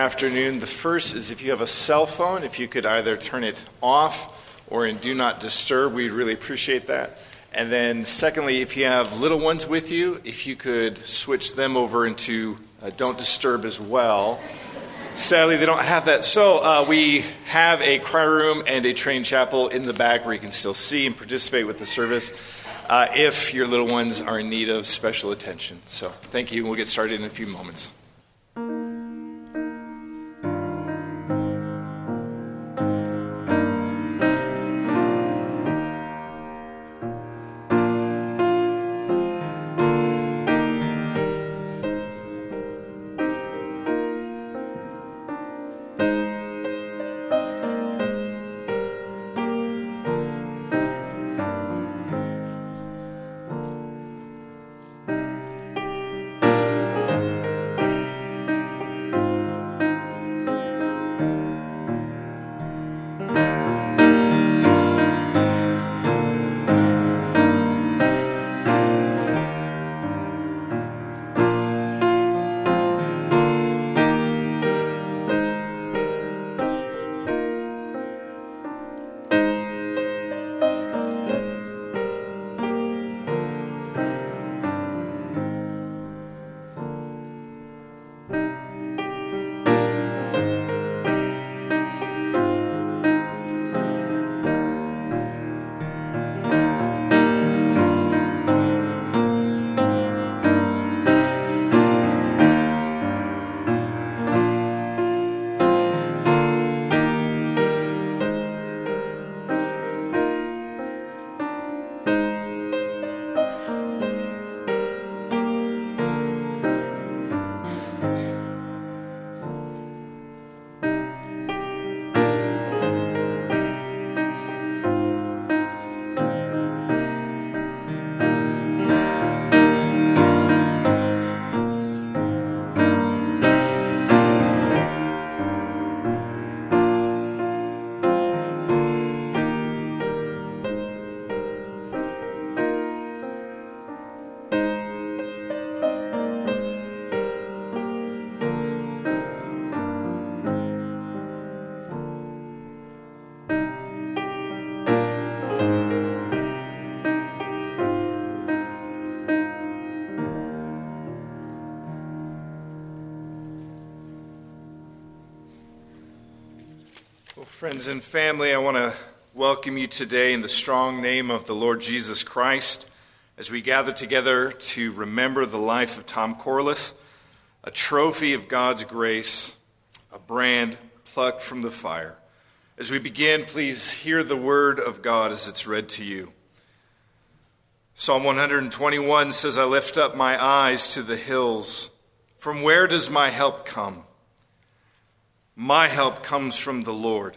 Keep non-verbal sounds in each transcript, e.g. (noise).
afternoon. The first is if you have a cell phone, if you could either turn it off or in do not disturb, we'd really appreciate that. And then, secondly, if you have little ones with you, if you could switch them over into uh, don't disturb as well. Sadly, they don't have that. So, uh, we have a choir room and a train chapel in the back where you can still see and participate with the service uh, if your little ones are in need of special attention. So, thank you. We'll get started in a few moments. Friends and family, I want to welcome you today in the strong name of the Lord Jesus Christ as we gather together to remember the life of Tom Corliss, a trophy of God's grace, a brand plucked from the fire. As we begin, please hear the word of God as it's read to you. Psalm 121 says, I lift up my eyes to the hills. From where does my help come? My help comes from the Lord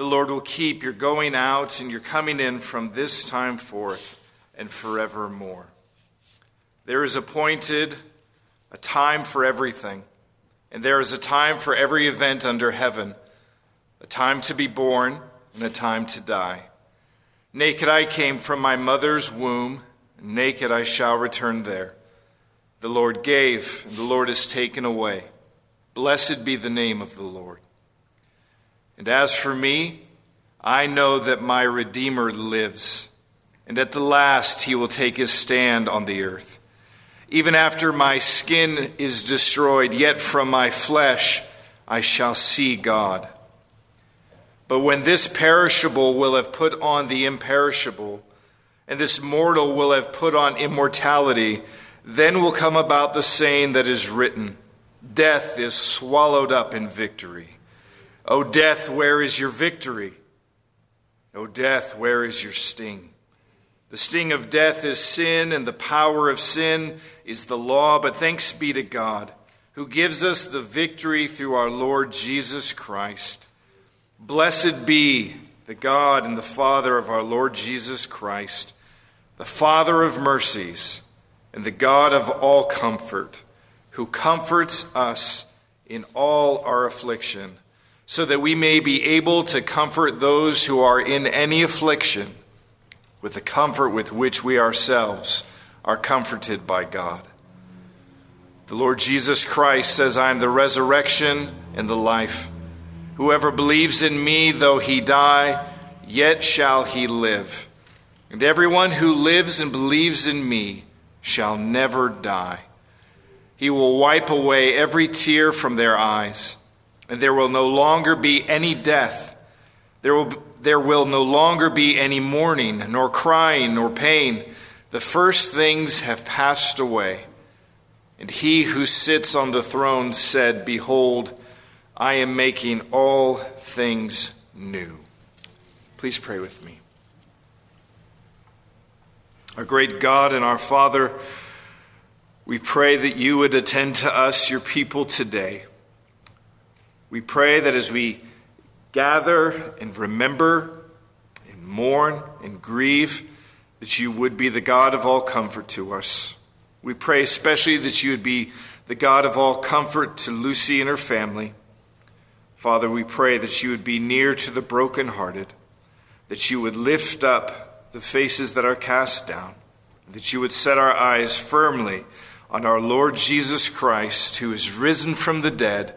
The Lord will keep your going out and your coming in from this time forth and forevermore. There is appointed a time for everything, and there is a time for every event under heaven a time to be born and a time to die. Naked I came from my mother's womb, and naked I shall return there. The Lord gave, and the Lord has taken away. Blessed be the name of the Lord. And as for me, I know that my Redeemer lives, and at the last he will take his stand on the earth. Even after my skin is destroyed, yet from my flesh I shall see God. But when this perishable will have put on the imperishable, and this mortal will have put on immortality, then will come about the saying that is written Death is swallowed up in victory. O death, where is your victory? O death, where is your sting? The sting of death is sin, and the power of sin is the law. But thanks be to God, who gives us the victory through our Lord Jesus Christ. Blessed be the God and the Father of our Lord Jesus Christ, the Father of mercies and the God of all comfort, who comforts us in all our affliction, so that we may be able to comfort those who are in any affliction with the comfort with which we ourselves are comforted by God. The Lord Jesus Christ says, I am the resurrection and the life. Whoever believes in me, though he die, yet shall he live. And everyone who lives and believes in me shall never die. He will wipe away every tear from their eyes, and there will no longer be any death. There will, there will no longer be any mourning, nor crying, nor pain. The first things have passed away. And he who sits on the throne said, Behold, I am making all things new. Please pray with me. Our great God and our Father, we pray that you would attend to us, your people, today. We pray that as we gather and remember and mourn and grieve, that you would be the God of all comfort to us. We pray especially that you would be the God of all comfort to Lucy and her family. Father, we pray that you would be near to the brokenhearted, that you would lift up the faces that are cast down, that you would set our eyes firmly on our Lord Jesus Christ, who is risen from the dead,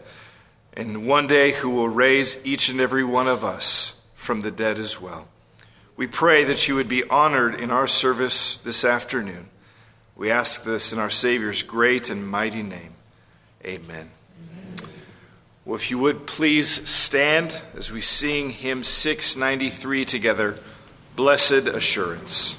and one day who will raise each and every one of us from the dead as well. We pray that you would be honored in our service this afternoon. We ask this in our Savior's great and mighty name. Amen. Well, if you would please stand as we sing hymn 693 together, Blessed Assurance.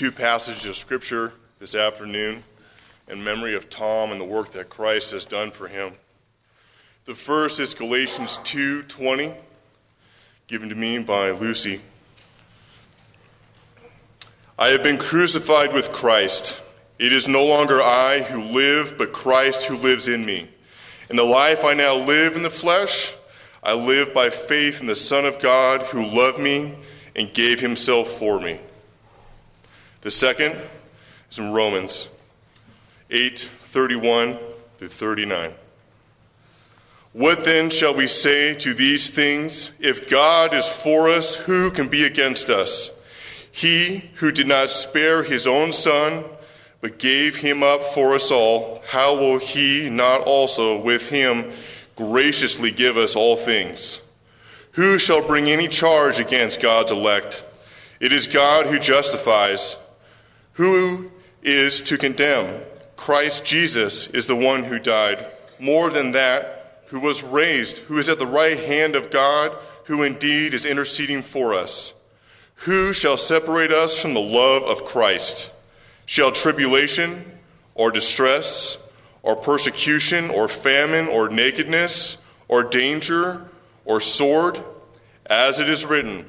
Two passages of Scripture this afternoon in memory of Tom and the work that Christ has done for him. The first is Galatians 2:20. given to me by Lucy. I have been crucified with Christ. It is no longer I who live, but Christ who lives in me. In the life I now live in the flesh, I live by faith in the Son of God who loved me and gave himself for me. The second is in Romans 8 31 through 39. What then shall we say to these things? If God is for us, who can be against us? He who did not spare his own son, but gave him up for us all, how will he not also with him graciously give us all things? Who shall bring any charge against God's elect? It is God who justifies. Who is to condemn? Christ Jesus is the one who died. More than that, who was raised, who is at the right hand of God, who indeed is interceding for us. Who shall separate us from the love of Christ? Shall tribulation, or distress, or persecution, or famine, or nakedness, or danger, or sword? As it is written,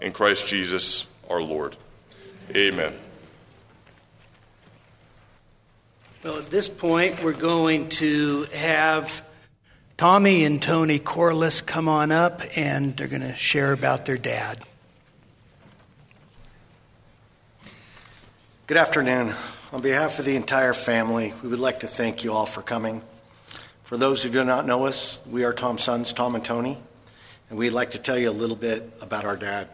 in Christ Jesus our Lord. Amen. Well, at this point, we're going to have Tommy and Tony Corliss come on up and they're going to share about their dad. Good afternoon. On behalf of the entire family, we would like to thank you all for coming. For those who do not know us, we are Tom's sons, Tom and Tony, and we'd like to tell you a little bit about our dad.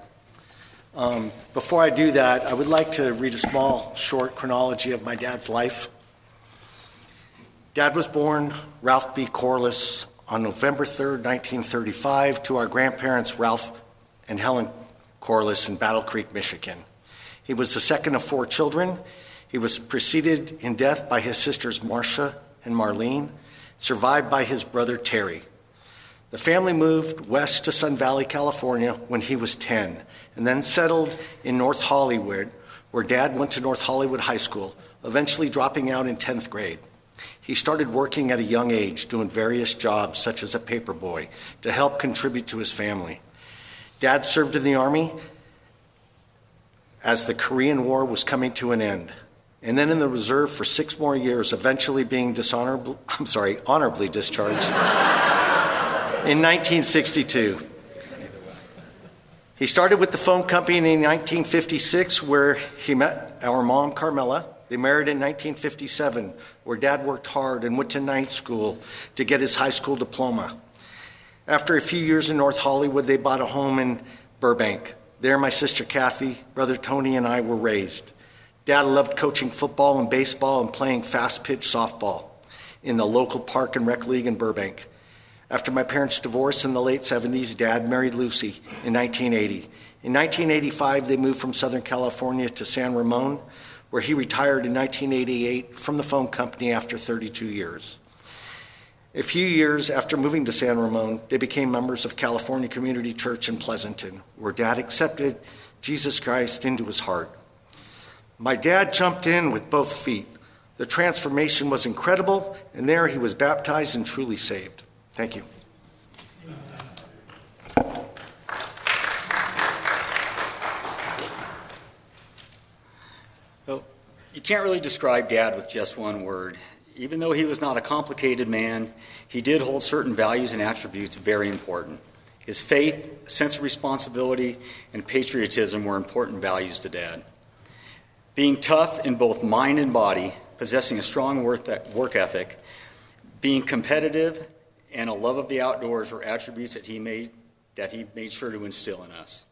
Um, before I do that, I would like to read a small, short chronology of my dad's life. Dad was born Ralph B. Corliss on November 3rd, 1935, to our grandparents Ralph and Helen Corliss in Battle Creek, Michigan. He was the second of four children. He was preceded in death by his sisters Marcia and Marlene survived by his brother Terry. The family moved west to Sun Valley, California when he was 10, and then settled in North Hollywood, where dad went to North Hollywood High School, eventually dropping out in 10th grade. He started working at a young age, doing various jobs such as a paperboy to help contribute to his family. Dad served in the Army as the Korean War was coming to an end and then in the reserve for six more years, eventually being dishonorably, (laughs) I'm sorry, honorably discharged (laughs) in 1962. He started with the phone company in 1956, where he met our mom, Carmela. They married in 1957, where dad worked hard and went to night school to get his high school diploma. After a few years in North Hollywood, they bought a home in Burbank. There, my sister Kathy, brother Tony, and I were raised. Dad loved coaching football and baseball and playing fast pitch softball in the local park and rec league in Burbank. After my parents' divorce in the late 70s, Dad married Lucy in 1980. In 1985, they moved from Southern California to San Ramon, where he retired in 1988 from the phone company after 32 years. A few years after moving to San Ramon, they became members of California Community Church in Pleasanton, where Dad accepted Jesus Christ into his heart. My dad jumped in with both feet. The transformation was incredible, and there he was baptized and truly saved. Thank you. Well, you can't really describe Dad with just one word. Even though he was not a complicated man, he did hold certain values and attributes very important. His faith, sense of responsibility, and patriotism were important values to Dad. Being tough in both mind and body, possessing a strong work ethic, being competitive, and a love of the outdoors were attributes that he made, that he made sure to instill in us.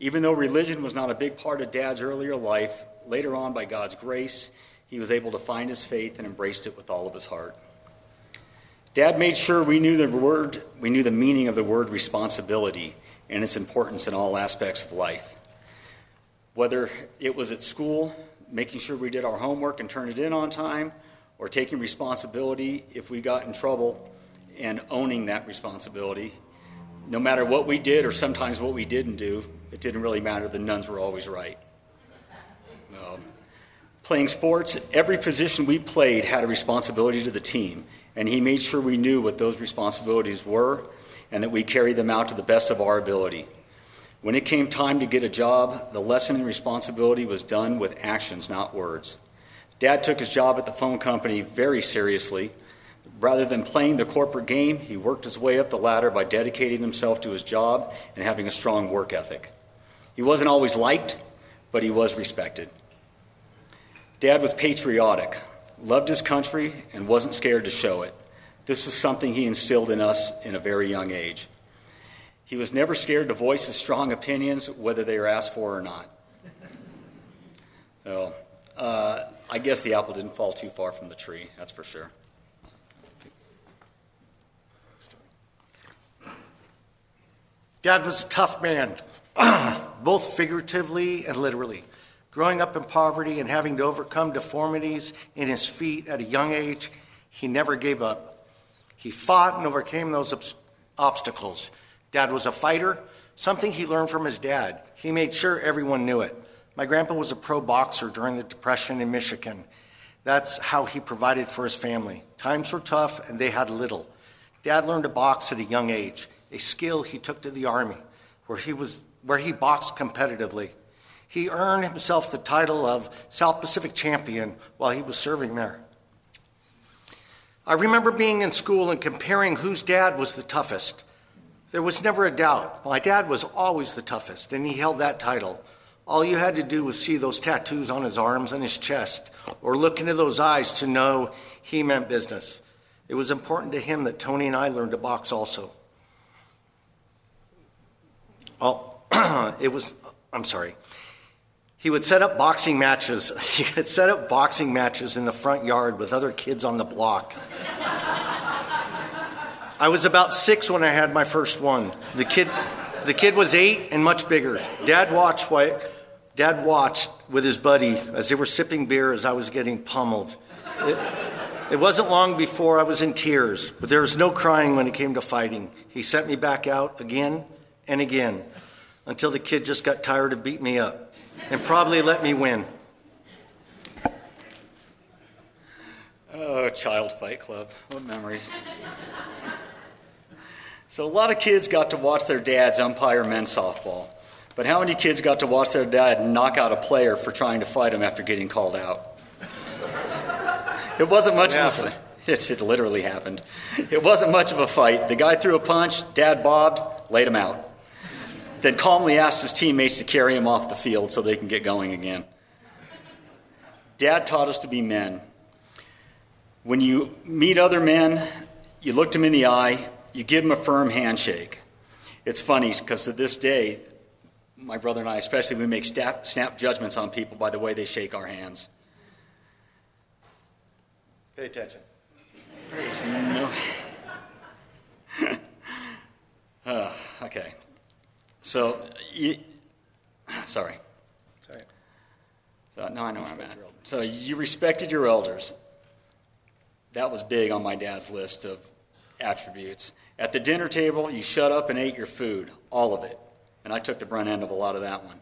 Even though religion was not a big part of Dad's earlier life, later on, by God's grace, he was able to find his faith and embraced it with all of his heart. Dad made sure we knew the word, we knew the meaning of the word responsibility, and its importance in all aspects of life. Whether it was at school, making sure we did our homework and turned it in on time, or taking responsibility if we got in trouble and owning that responsibility. No matter what we did or sometimes what we didn't do, it didn't really matter. The nuns were always right. Um, playing sports, every position we played had a responsibility to the team, and he made sure we knew what those responsibilities were and that we carried them out to the best of our ability. When it came time to get a job, the lesson and responsibility was done with actions, not words. Dad took his job at the phone company very seriously. Rather than playing the corporate game, he worked his way up the ladder by dedicating himself to his job and having a strong work ethic. He wasn't always liked, but he was respected. Dad was patriotic, loved his country, and wasn't scared to show it. This was something he instilled in us in a very young age. He was never scared to voice his strong opinions, whether they were asked for or not. So, uh, I guess the apple didn't fall too far from the tree, that's for sure. Dad was a tough man, (clears throat) both figuratively and literally. Growing up in poverty and having to overcome deformities in his feet at a young age, he never gave up. He fought and overcame those ob- obstacles. Dad was a fighter, something he learned from his dad. He made sure everyone knew it. My grandpa was a pro boxer during the Depression in Michigan. That's how he provided for his family. Times were tough and they had little. Dad learned to box at a young age, a skill he took to the Army, where he, was, where he boxed competitively. He earned himself the title of South Pacific Champion while he was serving there. I remember being in school and comparing whose dad was the toughest. There was never a doubt. My dad was always the toughest, and he held that title. All you had to do was see those tattoos on his arms and his chest, or look into those eyes to know he meant business. It was important to him that Tony and I learned to box also. Well, (clears throat) it was, I'm sorry. He would set up boxing matches. (laughs) He would set up boxing matches in the front yard with other kids on the block. I was about six when I had my first one. The kid, the kid was eight and much bigger. Dad watched Dad watched with his buddy as they were sipping beer as I was getting pummeled. It, it wasn't long before I was in tears, but there was no crying when it came to fighting. He sent me back out again and again until the kid just got tired of beating me up and probably let me win. Oh, Child Fight Club. What memories. So, a lot of kids got to watch their dads umpire men's softball. But how many kids got to watch their dad knock out a player for trying to fight him after getting called out? It wasn't much of a (laughs) it, it literally happened. It wasn't much of a fight. The guy threw a punch, dad bobbed, laid him out. Then calmly asked his teammates to carry him off the field so they can get going again. Dad taught us to be men. When you meet other men, you look them in the eye, you give them a firm handshake. It's funny because to this day, my brother and I, especially, we make snap, snap judgments on people by the way they shake our hands. Pay attention. There's no. uh, okay. So, you, (clears throat) sorry. Sorry. So now I know where I'm at. So you respected your elders. That was big on my dad's list of attributes. At the dinner table, you shut up and ate your food, all of it. And I took the brunt end of a lot of that one.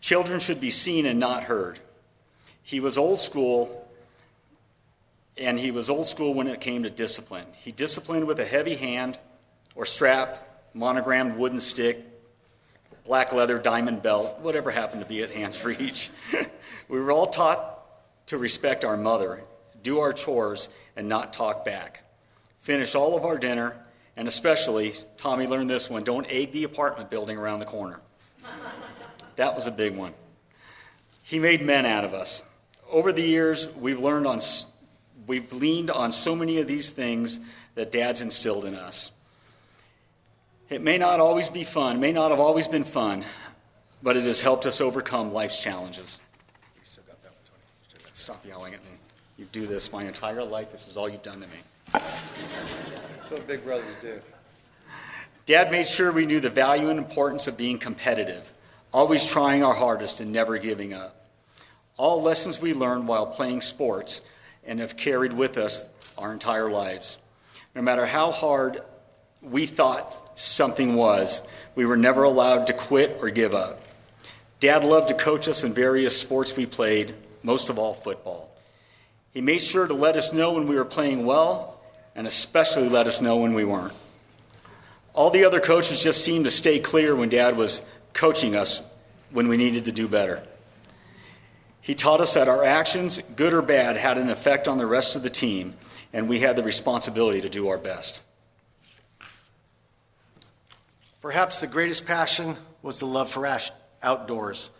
Children should be seen and not heard. He was old school, and he was old school when it came to discipline. He disciplined with a heavy hand or strap, monogrammed wooden stick, black leather diamond belt, whatever happened to be at hands for each. (laughs) we were all taught to respect our mother, do our chores, and not talk back. Finish all of our dinner, and especially, Tommy learned this one don't egg the apartment building around the corner. (laughs) That was a big one. He made men out of us. Over the years, we've learned on, we've leaned on so many of these things that Dad's instilled in us. It may not always be fun, may not have always been fun, but it has helped us overcome life's challenges. Stop yelling at me. You do this my entire life. This is all you've done to me. That's what big brothers do. Dad made sure we knew the value and importance of being competitive, always trying our hardest and never giving up. All lessons we learned while playing sports and have carried with us our entire lives. No matter how hard we thought something was, we were never allowed to quit or give up. Dad loved to coach us in various sports we played, most of all football. He made sure to let us know when we were playing well, and especially let us know when we weren't. All the other coaches just seemed to stay clear when Dad was coaching us when we needed to do better. He taught us that our actions, good or bad, had an effect on the rest of the team, and we had the responsibility to do our best. Perhaps the greatest passion was the love for outdoors.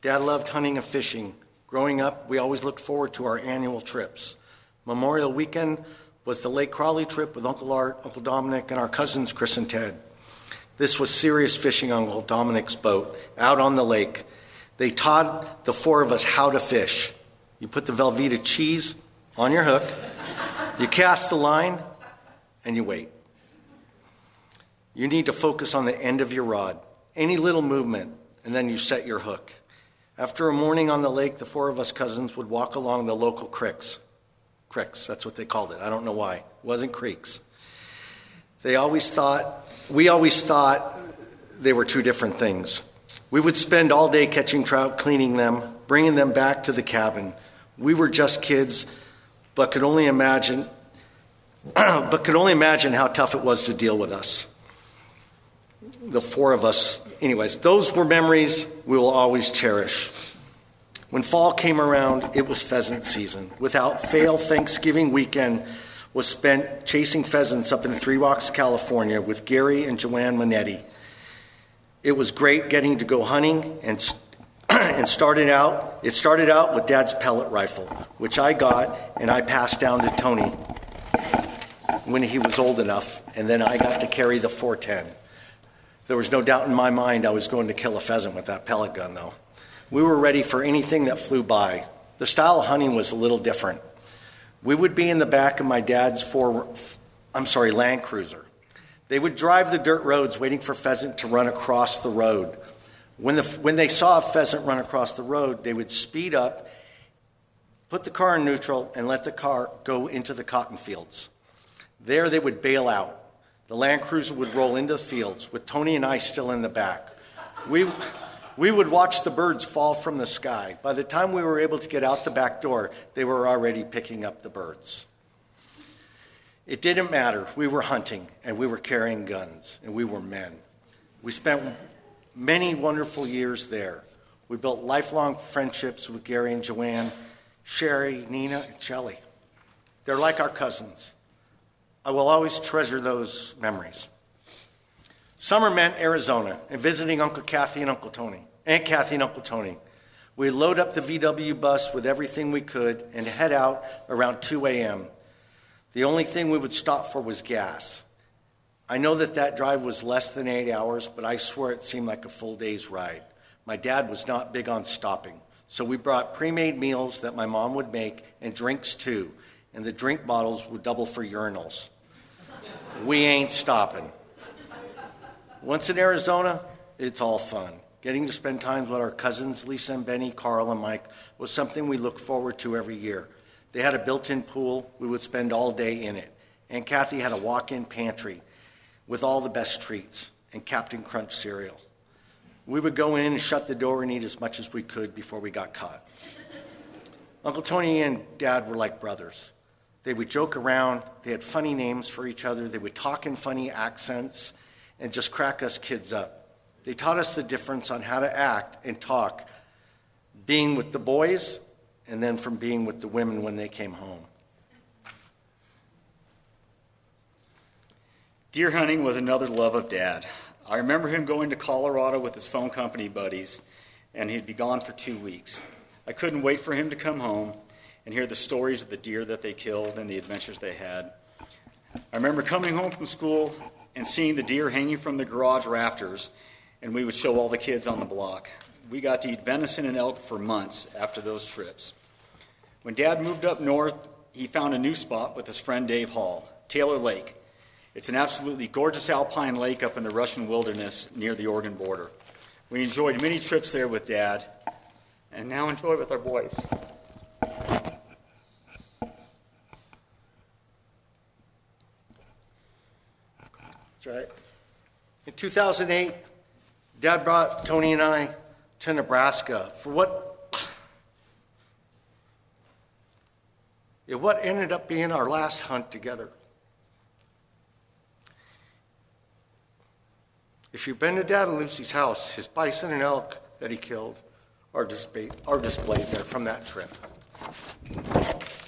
Dad loved hunting and fishing. Growing up, we always looked forward to our annual trips. Memorial weekend was the Lake Crowley trip with Uncle Art, Uncle Dominic, and our cousins Chris and Ted. This was serious fishing on Uncle Dominic's boat out on the lake. They taught the four of us how to fish. You put the Velveeta cheese on your hook, you cast the line, and you wait. You need to focus on the end of your rod, any little movement, and then you set your hook. After a morning on the lake, the four of us cousins would walk along the local creeks. Cricks, that's what they called it. I don't know why. It wasn't creeks. They always thought, we always thought they were two different things. We would spend all day catching trout, cleaning them, bringing them back to the cabin. We were just kids, but could only imagine (clears throat) but could only imagine how tough it was to deal with us. The four of us, anyways, those were memories we will always cherish. When fall came around, it was pheasant season. Without fail, Thanksgiving weekend was spent chasing pheasants up in Three Rocks, California with Gary and Joanne Manetti. It was great getting to go hunting and, (clears throat) and started out, it started out with Dad's pellet rifle, which I got and I passed down to Tony when he was old enough, and then I got to carry the 410. There was no doubt in my mind I was going to kill a pheasant with that pellet gun, though. We were ready for anything that flew by. The style of hunting was a little different. We would be in the back of my dad's four, I'm sorry, Land Cruiser. They would drive the dirt roads waiting for pheasant to run across the road. When, the, when they saw a pheasant run across the road, they would speed up, put the car in neutral, and let the car go into the cotton fields. There they would bail out. The Land Cruiser would roll into the fields with Tony and I still in the back. We, we would watch the birds fall from the sky. By the time we were able to get out the back door, they were already picking up the birds. It didn't matter. We were hunting and we were carrying guns and we were men. We spent many wonderful years there. We built lifelong friendships with Gary and Joanne, Sherry, Nina, and Shelley. They're like our cousins. I will always treasure those memories. Summer meant Arizona and visiting Uncle Kathy and Uncle Tony, Aunt Kathy and Uncle Tony. We'd load up the VW bus with everything we could and head out around 2 a.m. The only thing we would stop for was gas. I know that that drive was less than eight hours, but I swear it seemed like a full day's ride. My dad was not big on stopping, so we brought pre made meals that my mom would make and drinks too, and the drink bottles would double for urinals. We ain't stopping. Once in Arizona, it's all fun. Getting to spend time with our cousins, Lisa and Benny, Carl and Mike, was something we looked forward to every year. They had a built in pool. We would spend all day in it. And Kathy had a walk in pantry with all the best treats and Captain Crunch cereal. We would go in and shut the door and eat as much as we could before we got caught. Uncle Tony and Dad were like brothers. They would joke around, they had funny names for each other, they would talk in funny accents and just crack us kids up. They taught us the difference on how to act and talk, being with the boys and then from being with the women when they came home. Deer hunting was another love of Dad. I remember him going to Colorado with his phone company buddies, and he'd be gone for two weeks. I couldn't wait for him to come home and hear the stories of the deer that they killed and the adventures they had. I remember coming home from school and seeing the deer hanging from the garage rafters, and we would show all the kids on the block. We got to eat venison and elk for months after those trips. When Dad moved up north, he found a new spot with his friend Dave Hall, Taylor Lake. It's an absolutely gorgeous alpine lake up in the Russian wilderness near the Oregon border. We enjoyed many trips there with Dad, and now enjoy it with our boys. That's right. In 2008, Dad brought Tony and I to Nebraska for what it what ended up being our last hunt together. If you've been to Dad and Lucy's house, his bison and elk that he killed are are displayed there from that trip.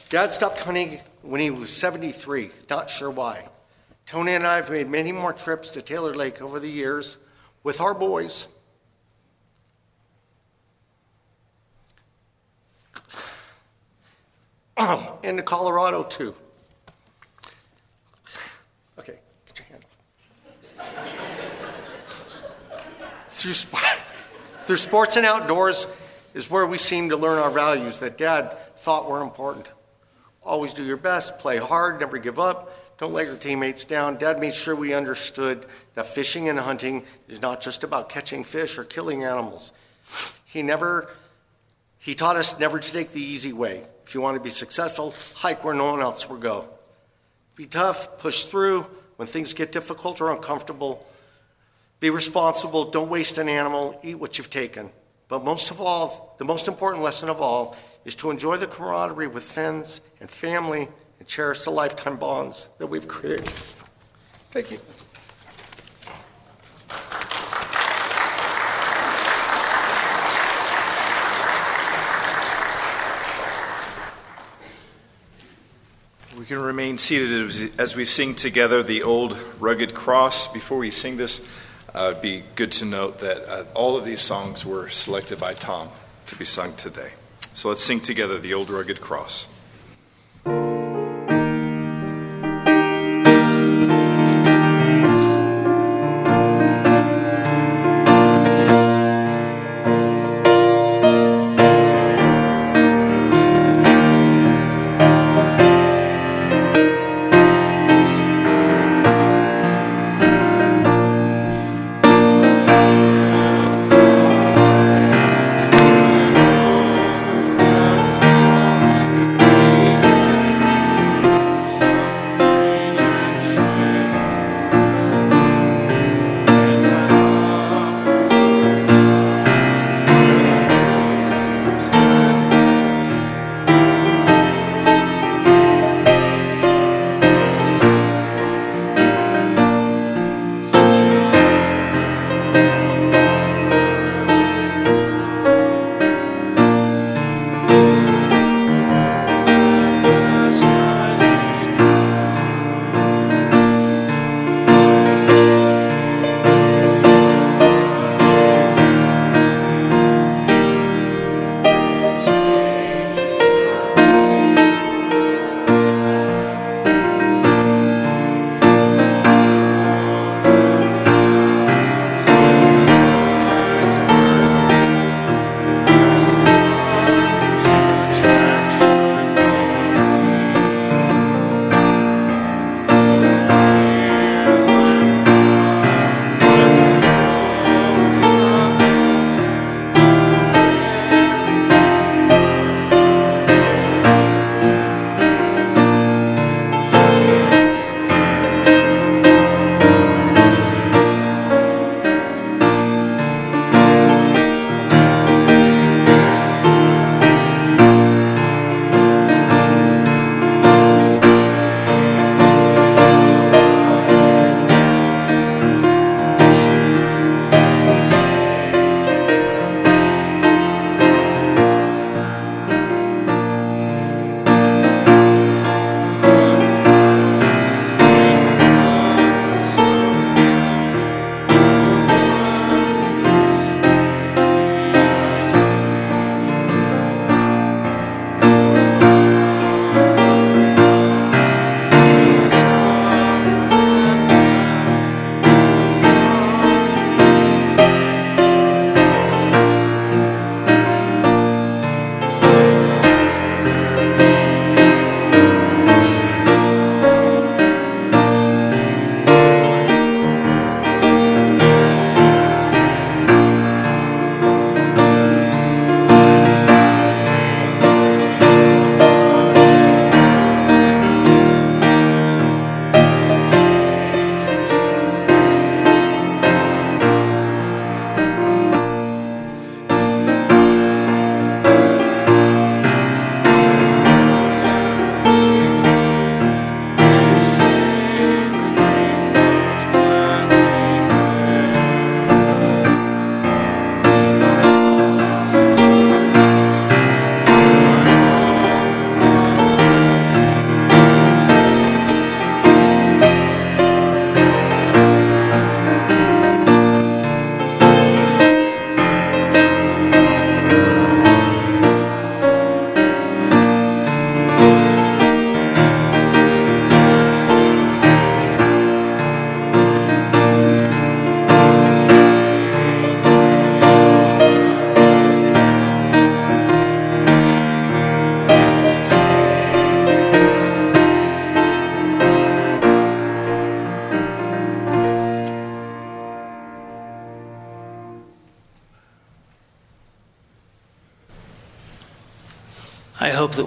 Dad stopped hunting when he was 73, not sure why. Tony and I have made many more trips to Taylor Lake over the years with our boys. Oh, (clears throat) and to Colorado too. Okay, get your hand (laughs) through, sp- through sports and outdoors is where we seem to learn our values that Dad thought were important. Always do your best, play hard, never give up, don't let your teammates down. Dad made sure we understood that fishing and hunting is not just about catching fish or killing animals. He never he taught us never to take the easy way. If you want to be successful, hike where no one else will go. Be tough, push through when things get difficult or uncomfortable. Be responsible, don't waste an animal, eat what you've taken. But most of all, the most important lesson of all is to enjoy the camaraderie with friends and family and cherish the lifetime bonds that we've created. Thank you. We can remain seated as- we sing together the old rugged cross. Before we sing this, uh, it'd be good to note that uh, all of these songs were selected by Tom to be sung today. So let's sing together the old rugged cross.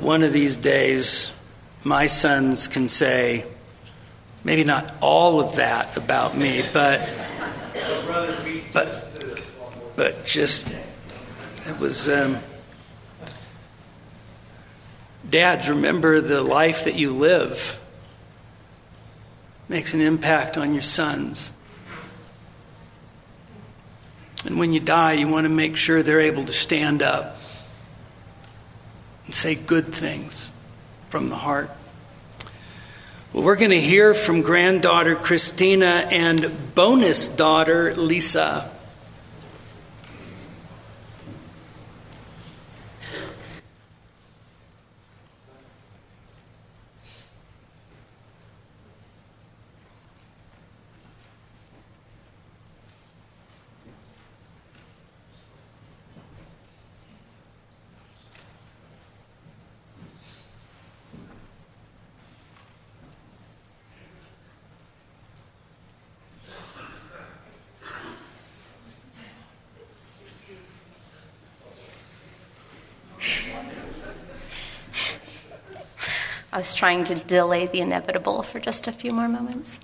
One of these days my sons can say, maybe not all of that about me, but but, but just it was. Um, dads, remember the life that you live makes an impact on your sons. And when you die, you want to make sure they're able to stand up and say good things from the heart. Well, we're going to hear from granddaughter Christina and bonus daughter Lisa. Was trying to delay the inevitable for just a few more moments.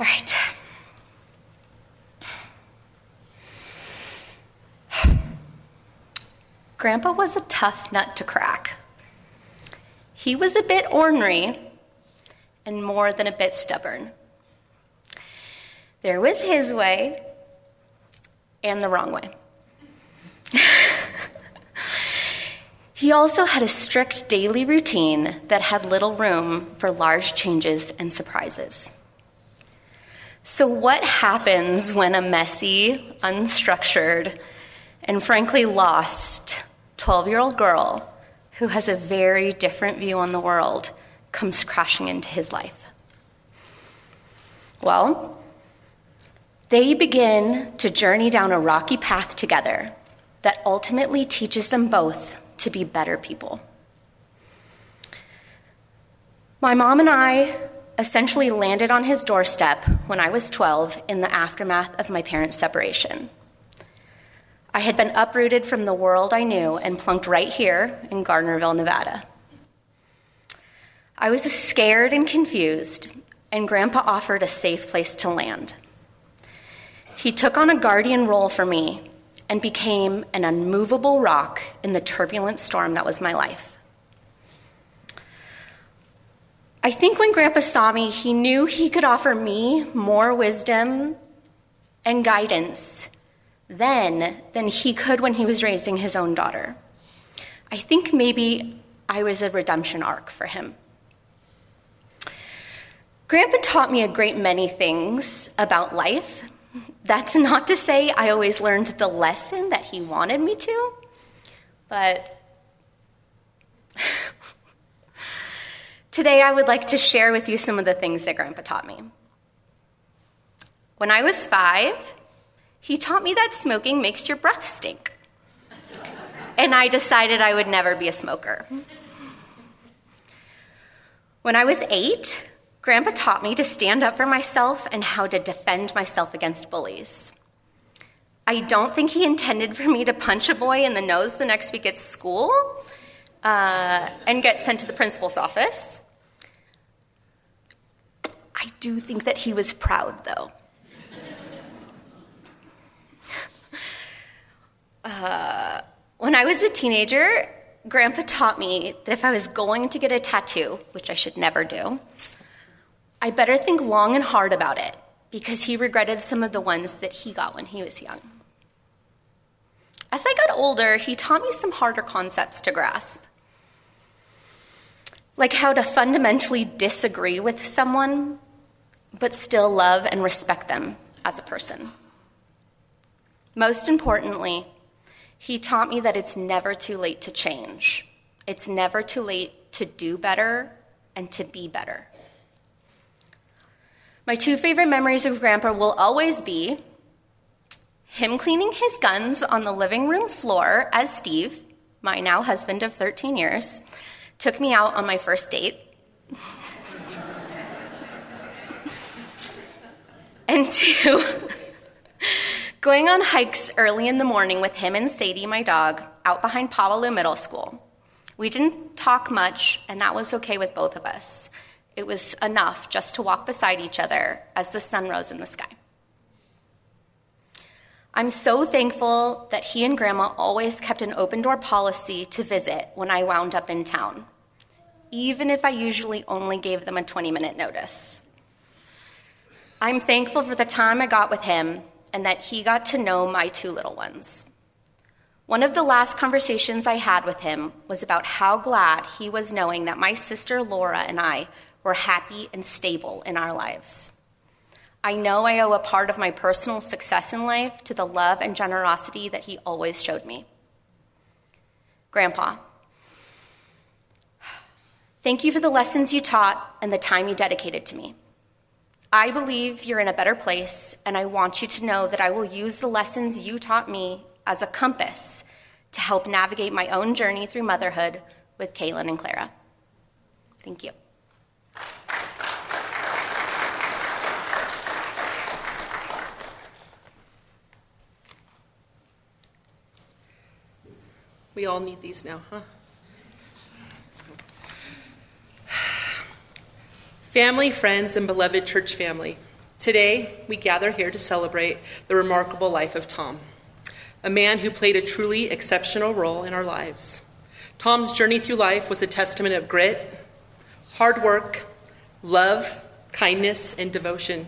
All right. Grandpa was a tough nut to crack. He was a bit ornery and more than a bit stubborn. There was his way and the wrong way. (laughs) He also had a strict daily routine that had little room for large changes and surprises. So, what happens when a messy, unstructured, and frankly lost 12 year old girl who has a very different view on the world comes crashing into his life? Well, they begin to journey down a rocky path together that ultimately teaches them both to be better people. My mom and I essentially landed on his doorstep when I was 12 in the aftermath of my parents' separation. I had been uprooted from the world I knew and plunked right here in Gardnerville, Nevada. I was scared and confused, and Grandpa offered a safe place to land. He took on a guardian role for me and became an unmovable rock in the turbulent storm that was my life. I think when Grandpa saw me, he knew he could offer me more wisdom and guidance then than he could when he was raising his own daughter. I think maybe I was a redemption arc for him. Grandpa taught me a great many things about life, that's not to say I always learned the lesson that he wanted me to, but (laughs) today I would like to share with you some of the things that Grandpa taught me. When I was five, he taught me that smoking makes your breath stink. And I decided I would never be a smoker. When I was eight, Grandpa taught me to stand up for myself and how to defend myself against bullies. I don't think he intended for me to punch a boy in the nose the next week at school uh, and get sent to the principal's office. I do think that he was proud, though. (laughs) uh, when I was a teenager, Grandpa taught me that if I was going to get a tattoo, which I should never do, I better think long and hard about it because he regretted some of the ones that he got when he was young. As I got older, he taught me some harder concepts to grasp, like how to fundamentally disagree with someone, but still love and respect them as a person. Most importantly, he taught me that it's never too late to change. It's never too late to do better and to be better. My two favorite memories of Grandpa will always be him cleaning his guns on the living room floor as Steve, my now husband of 13 years, took me out on my first date. (laughs) and two, (laughs) going on hikes early in the morning with him and Sadie, my dog, out behind Pau-Wa-Lu Middle School. We didn't talk much, and that was okay with both of us. It was enough just to walk beside each other as the sun rose in the sky. I'm so thankful that he and Grandma always kept an open door policy to visit when I wound up in town, even if I usually only gave them a 20 minute notice. I'm thankful for the time I got with him and that he got to know my two little ones. One of the last conversations I had with him was about how glad he was knowing that my sister Laura and I were happy and stable in our lives. I know I owe a part of my personal success in life to the love and generosity that he always showed me. Grandpa, thank you for the lessons you taught and the time you dedicated to me. I believe you're in a better place, and I want you to know that I will use the lessons you taught me as a compass to help navigate my own journey through motherhood with Kaylin and Clara. Thank you. We all need these now, huh? Family, friends, and beloved church family, today we gather here to celebrate the remarkable life of Tom, a man who played a truly exceptional role in our lives. Tom's journey through life was a testament of grit, hard work, love, kindness, and devotion.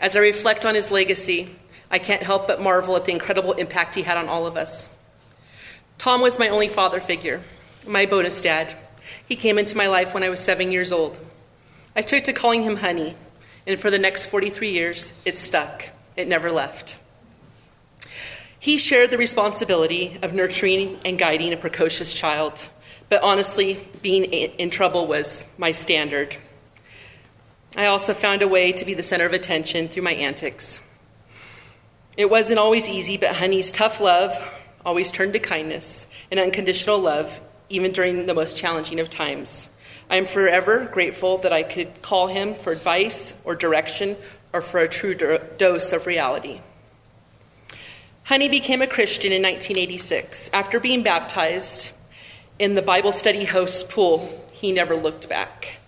As I reflect on his legacy, I can't help but marvel at the incredible impact he had on all of us. Tom was my only father figure, my bonus dad. He came into my life when I was seven years old. I took to calling him honey, and for the next 43 years, it stuck. It never left. He shared the responsibility of nurturing and guiding a precocious child, but honestly, being in trouble was my standard. I also found a way to be the center of attention through my antics. It wasn't always easy, but Honey's tough love, always turned to kindness and unconditional love, even during the most challenging of times. I am forever grateful that I could call him for advice or direction or for a true do- dose of reality. Honey became a Christian in 1986. After being baptized in the Bible study host's pool, he never looked back.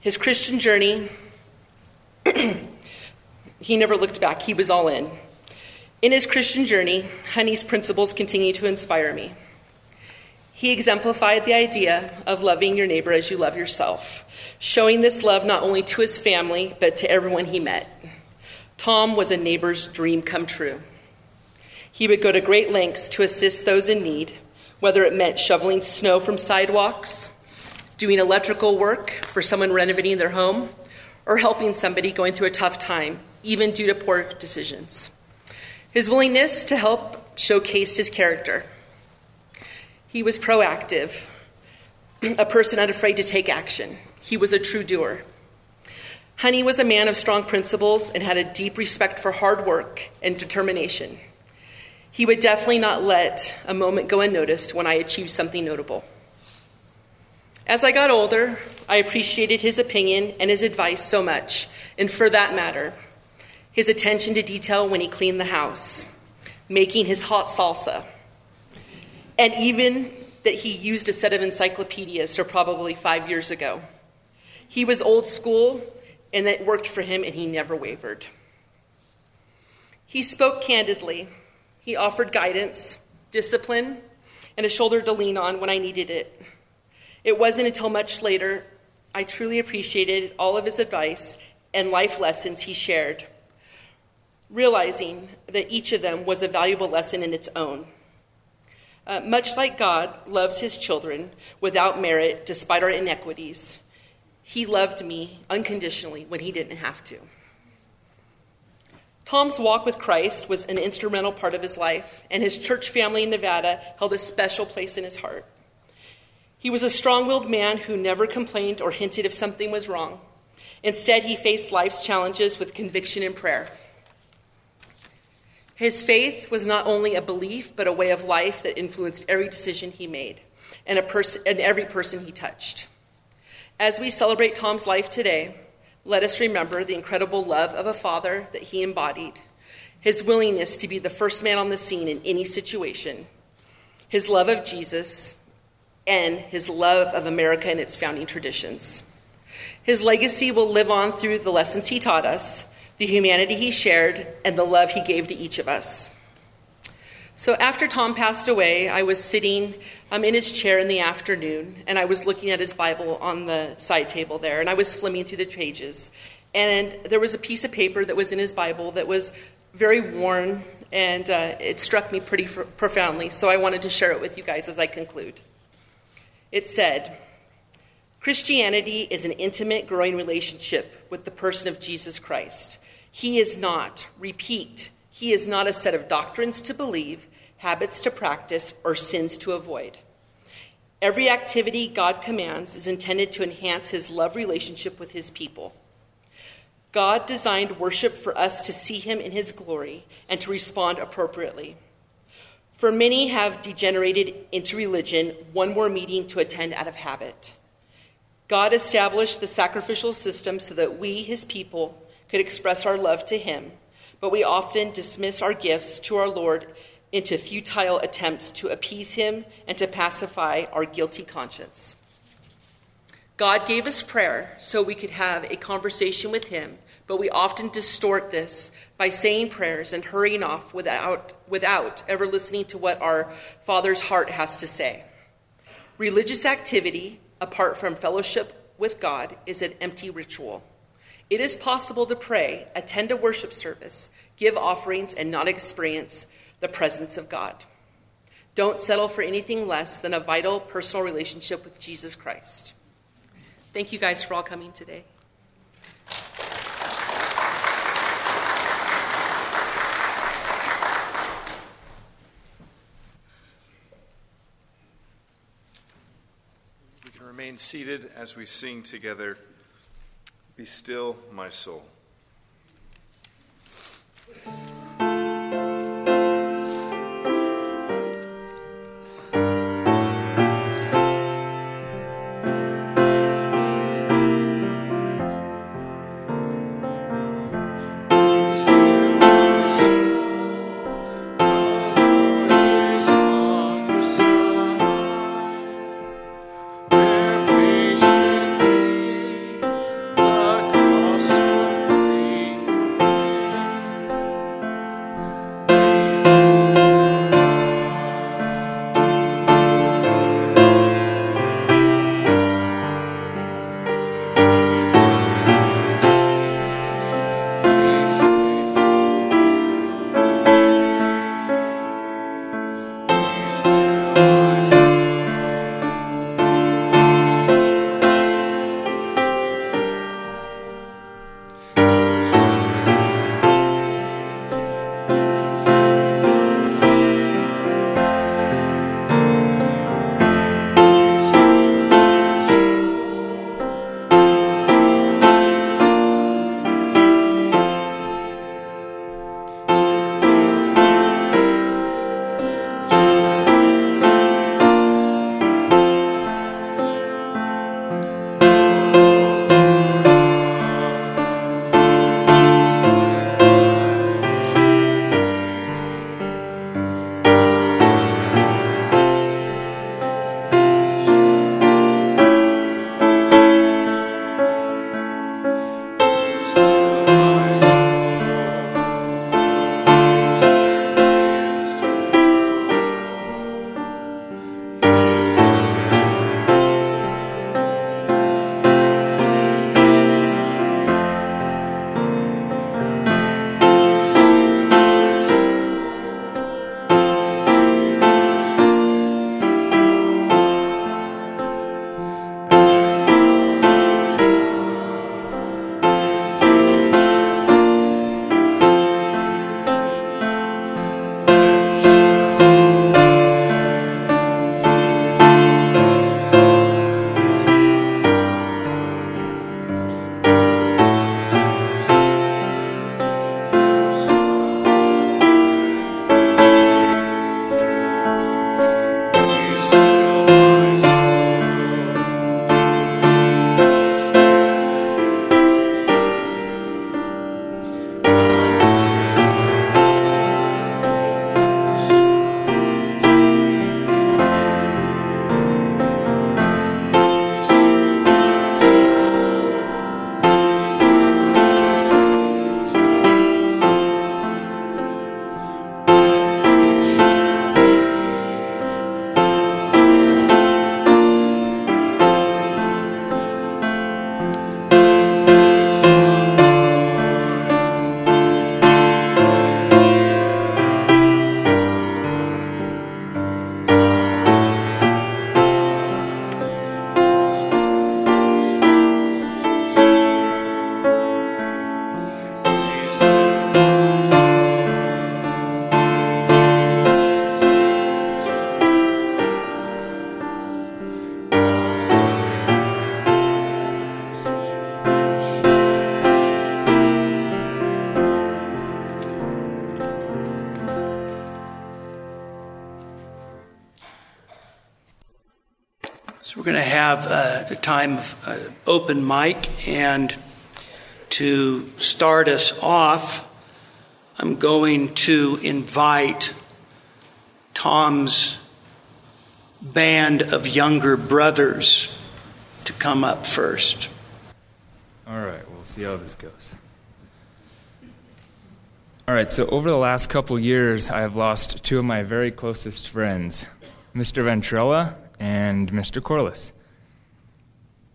His Christian journey, (clears throat) he never looked back. He was all in. In his Christian journey, Honey's principles continue to inspire me. He exemplified the idea of loving your neighbor as you love yourself, showing this love not only to his family, but to everyone he met. Tom was a neighbor's dream come true. He would go to great lengths to assist those in need, whether it meant shoveling snow from sidewalks, doing electrical work for someone renovating their home, or helping somebody going through a tough time, even due to poor decisions. His willingness to help showcased his character. He was proactive, a person unafraid to take action. He was a true doer. Honey was a man of strong principles and had a deep respect for hard work and determination. He would definitely not let a moment go unnoticed when I achieved something notable. As I got older, I appreciated his opinion and his advice so much, and for that matter, his attention to detail when he cleaned the house, making his hot salsa, and even that he used a set of encyclopedias for probably five years ago. He was old school, and that worked for him, and he never wavered. He spoke candidly. He offered guidance, discipline, and a shoulder to lean on when I needed it. It wasn't until much later I truly appreciated all of his advice and life lessons he shared realizing that each of them was a valuable lesson in its own. Uh, much like God loves his children without merit, despite our inequities, he loved me unconditionally when he didn't have to. Tom's walk with Christ was an instrumental part of his life, and his church family in Nevada held a special place in his heart. He was a strong willed man who never complained or hinted if something was wrong. Instead, he faced life's challenges with conviction and prayer. His faith was not only a belief, but a way of life that influenced every decision he made and, a person, and every person he touched. As we celebrate Tom's life today, let us remember the incredible love of a father that he embodied, his willingness to be the first man on the scene in any situation, his love of Jesus, and his love of America and its founding traditions. His legacy will live on through the lessons he taught us, the humanity he shared, and the love he gave to each of us. So after Tom passed away, I was sitting um, in his chair in the afternoon, and I was looking at his Bible on the side table there, and I was flimming through the pages. And there was a piece of paper that was in his Bible that was very worn, and uh, it struck me pretty profoundly, so I wanted to share it with you guys as I conclude. It said, Christianity is an intimate, growing relationship with the person of Jesus Christ. He is not, repeat, he is not a set of doctrines to believe, habits to practice, or sins to avoid. Every activity God commands is intended to enhance his love relationship with his people. God designed worship for us to see him in his glory and to respond appropriately. For many have degenerated into religion, one more meeting to attend out of habit. God established the sacrificial system so that we, his people, could express our love to him, but we often dismiss our gifts to our Lord into futile attempts to appease him and to pacify our guilty conscience. God gave us prayer so we could have a conversation with him, but we often distort this by saying prayers and hurrying off without, without ever listening to what our Father's heart has to say. Religious activity apart from fellowship with God is an empty ritual. It is possible to pray, attend a worship service, give offerings, and not experience the presence of God. Don't settle for anything less than a vital personal relationship with Jesus Christ. Thank you guys for all coming today. We can remain seated as we sing together Be Still, My Soul. Have a, a time of uh, open mic, and to start us off, I'm going to invite Tom's band of younger brothers to come up first. All right, we'll see how this goes. All right, so over the last couple years, I have lost two of my very closest friends, Mr. Ventrella and Mr. Corliss.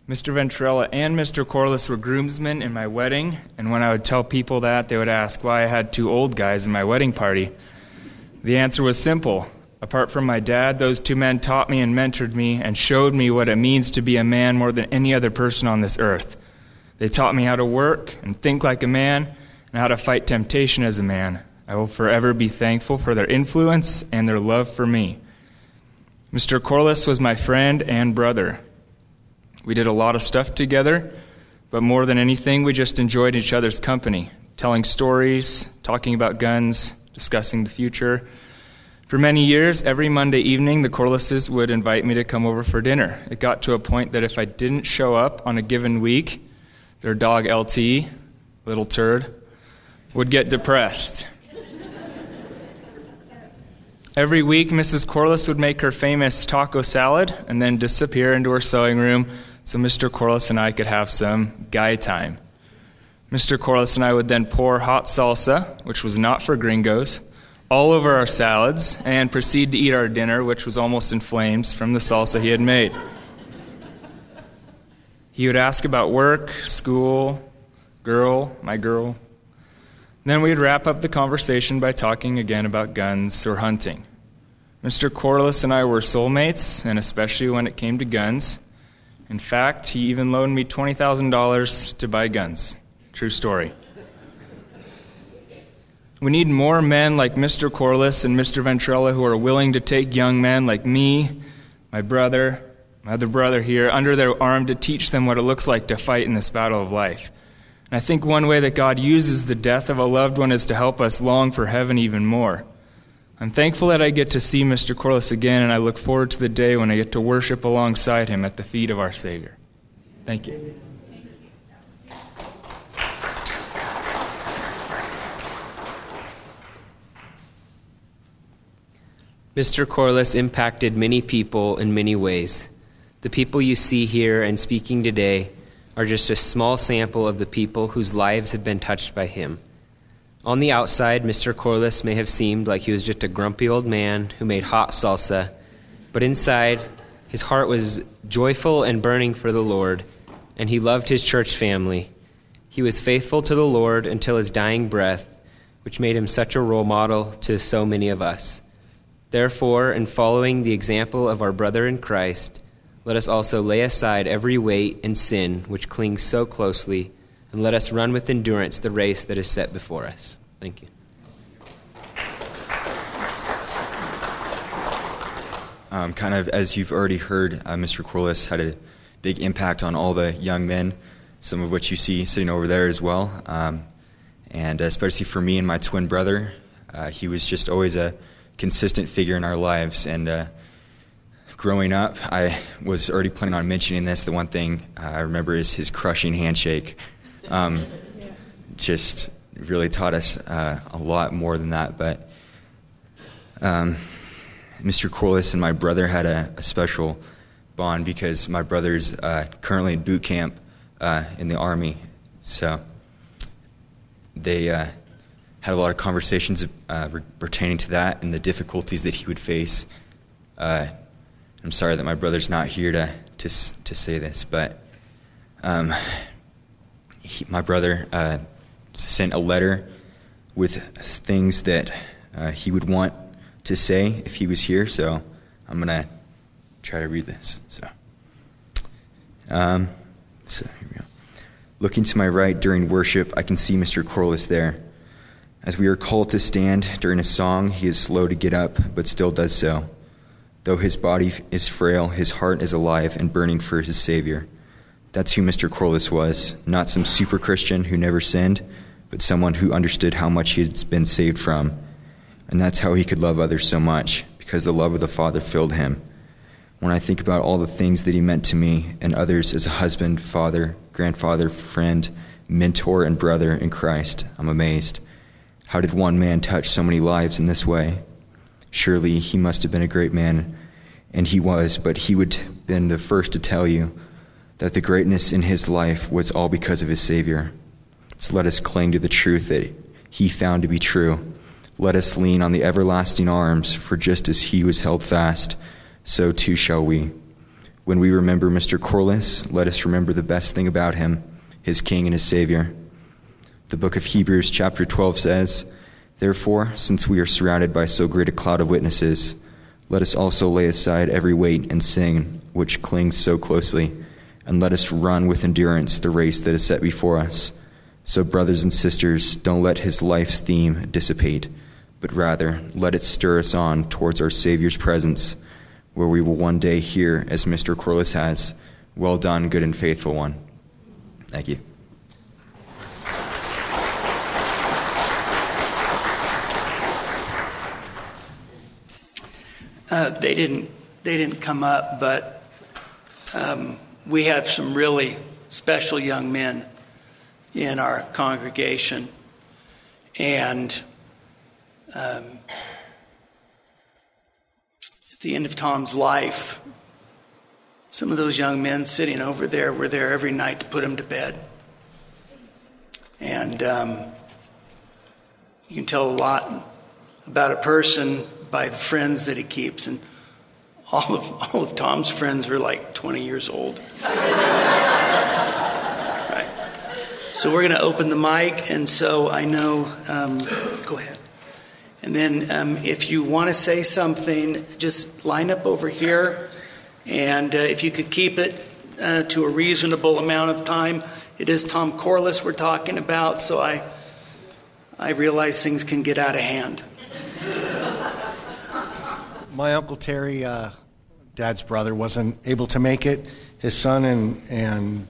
Mr. Ventrella and Mr. Corliss were groomsmen in my wedding, and when I would tell people that, they would ask why I had two old guys in my wedding party. The answer was simple. Apart from my dad, those two men taught me and mentored me and showed me what it means to be a man more than any other person on this earth. They taught me how to work and think like a man and how to fight temptation as a man. I will forever be thankful for their influence and their love for me. Mr. Corliss was my friend and brother. We did a lot of stuff together, but more than anything, we just enjoyed each other's company, telling stories, talking about guns, discussing the future. For many years, every Monday evening, the Corlisses would invite me to come over for dinner. It got to a point that if I didn't show up on a given week, their dog LT, little turd, would get depressed. Every week, Mrs. Corliss would make her famous taco salad and then disappear into her sewing room so Mr. Corliss and I could have some guy time. Mr. Corliss and I would then pour hot salsa, which was not for gringos, all over our salads and proceed to eat our dinner, which was almost in flames from the salsa he had made. He would ask about work, school, girl, my girl, then we'd wrap up the conversation by talking again about guns or hunting. Mr. Corliss and I were soulmates, and especially when it came to guns. In fact, he even loaned me $20,000 to buy guns. True story. We need more men like Mr. Corliss and Mr. Ventrella who are willing to take young men like me, my brother, my other brother here, under their arm to teach them what it looks like to fight in this battle of life. And I think one way that God uses the death of a loved one is to help us long for heaven even more. I'm thankful that I get to see Mr. Corliss again, and I look forward to the day when I get to worship alongside him at the feet of our Savior. Thank you. Mr. Corliss impacted many people in many ways. The people you see here and speaking today are just a small sample of the people whose lives have been touched by him. On the outside, Mr. Corliss may have seemed like he was just a grumpy old man who made hot salsa, but inside, his heart was joyful and burning for the Lord, and he loved his church family. He was faithful to the Lord until his dying breath, which made him such a role model to so many of us. Therefore, in following the example of our brother in Christ, let us also lay aside every weight and sin which clings so closely, and let us run with endurance the race that is set before us. Thank you. Um, kind of as you've already heard, uh, Mr. Corliss had a big impact on all the young men, some of which you see sitting over there as well. Um, and especially for me and my twin brother, uh, he was just always a consistent figure in our lives. And uh, growing up, I was already planning on mentioning this. The one thing uh, I remember is his crushing handshake. Um, just really taught us uh, a lot more than that. But um, Mr. Corliss and my brother had a, a special bond because my brother's uh, currently in boot camp uh, in the Army. So they uh, had a lot of conversations uh, pertaining to that and the difficulties that he would face I'm sorry that my brother's not here to, to, to say this, but um, he, my brother uh, sent a letter with things that uh, he would want to say if he was here, so I'm going to try to read this. So, um, so here we go. Looking to my right during worship, I can see Mr. Corliss there. As we are called to stand during a song, he is slow to get up, but still does so. Though his body is frail, his heart is alive and burning for his Savior. That's who Mr. Corliss was, not some super Christian who never sinned, but someone who understood how much he had been saved from. And that's how he could love others so much, because the love of the Father filled him. When I think about all the things that he meant to me and others as a husband, father, grandfather, friend, mentor, and brother in Christ, I'm amazed. How did one man touch so many lives in this way? Surely he must have been a great man, and he was, but he would have been the first to tell you that the greatness in his life was all because of his Savior. So let us cling to the truth that he found to be true. Let us lean on the everlasting arms, for just as he was held fast, so too shall we. When we remember Mr. Corliss, let us remember the best thing about him, his King and his Savior. The book of Hebrews, chapter 12 says, Therefore, since we are surrounded by so great a cloud of witnesses, let us also lay aside every weight and sin which clings so closely, and let us run with endurance the race that is set before us. So, brothers and sisters, don't let his life's theme dissipate, but rather let it stir us on towards our Savior's presence, where we will one day hear, as Mr. Corliss has, Well done, good and faithful one. Thank you. Uh, they didn't they didn't come up, but um, we have some really special young men in our congregation, and um, at the end of Tom's life, some of those young men sitting over there were there every night to put him to bed, and um, you can tell a lot about a person by the friends that he keeps. And all of, all of Tom's friends were like 20 years old. right. So we're going to open the mic. And so I know, um, go ahead. And then um, if you want to say something, just line up over here. And uh, if you could keep it uh, to a reasonable amount of time, it is Tom Corliss we're talking about. So I, I realize things can get out of hand my uncle Terry, uh, Dad's brother, wasn't able to make it. His son and and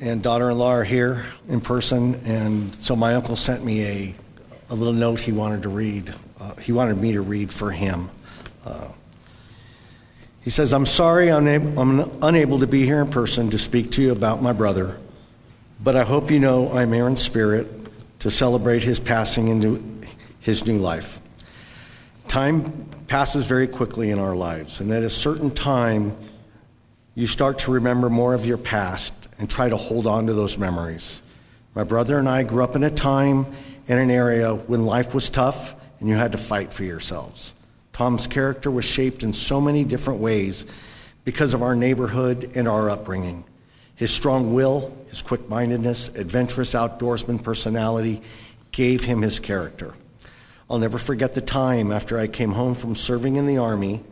and daughter-in-law are here in person, and so my uncle sent me a a little note he wanted to read. Uh, he wanted me to read for him. Uh, he says, "I'm sorry I'm, I'm unable to be here in person to speak to you about my brother, but I hope you know I'm here in spirit to celebrate his passing into his new life." Time passes very quickly in our lives, and at a certain time, you start to remember more of your past and try to hold on to those memories. My brother and I grew up in a time in an area when life was tough and you had to fight for yourselves. Tom's character was shaped in so many different ways because of our neighborhood and our upbringing. His strong will, his quick mindedness, adventurous outdoorsman personality gave him his character. I'll never forget the time after I came home from serving in the Army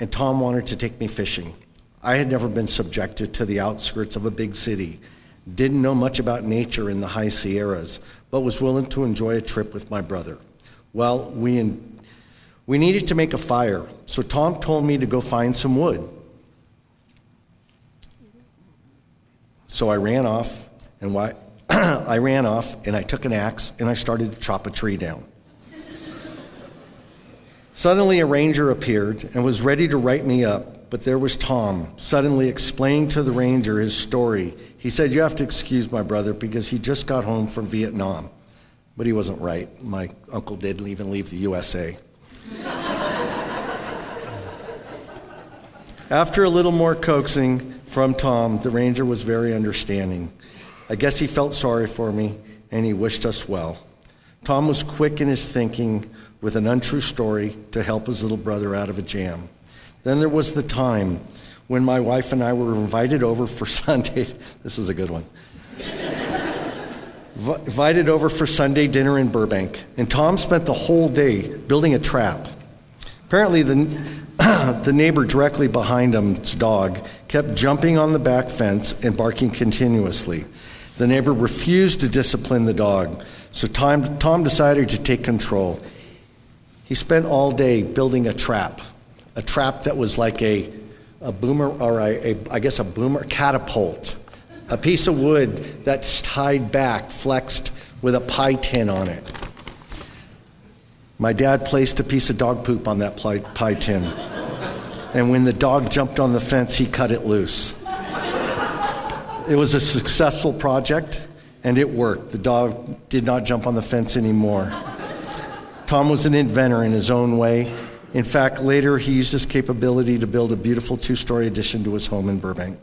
and Tom wanted to take me fishing. I had never been subjected to the outskirts of a big city, didn't know much about nature in the high Sierras, but was willing to enjoy a trip with my brother. Well, we, in, we needed to make a fire, so Tom told me to go find some wood. So I ran off, and why, (clears throat) I ran off, and I took an axe, and I started to chop a tree down. Suddenly, a ranger appeared and was ready to write me up, but there was Tom, suddenly explaining to the ranger his story. He said, You have to excuse my brother because he just got home from Vietnam. But he wasn't right. My uncle didn't even leave the USA. (laughs) After a little more coaxing from Tom, the ranger was very understanding. I guess he felt sorry for me and he wished us well. Tom was quick in his thinking with an untrue story to help his little brother out of a jam. Then there was the time when my wife and I were invited over for (laughs) Sunday. This was a good one. invited over for Sunday dinner in Burbank, and Tom spent the whole day building a trap. Apparently, the, (clears throat) the neighbor directly behind him's dog kept jumping on the back fence and barking continuously. The neighbor refused to discipline the dog, so Tom, Tom decided to take control. He spent all day building a trap, a trap that was like a, a boomer, or a, a, I guess a boomer catapult, a piece of wood that's tied back, flexed with a pie tin on it. My dad placed a piece of dog poop on that pie tin. And when the dog jumped on the fence, he cut it loose. It was a successful project, and it worked. The dog did not jump on the fence anymore. Tom was an inventor in his own way. In fact, later he used his capability to build a beautiful two story addition to his home in Burbank.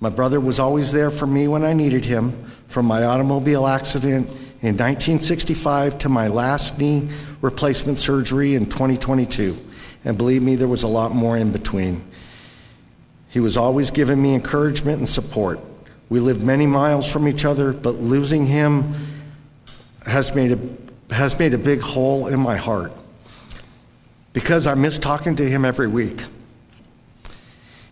My brother was always there for me when I needed him, from my automobile accident in 1965 to my last knee replacement surgery in 2022. And believe me, there was a lot more in between. He was always giving me encouragement and support. We live many miles from each other, but losing him has made a, has made a big hole in my heart because I miss talking to him every week.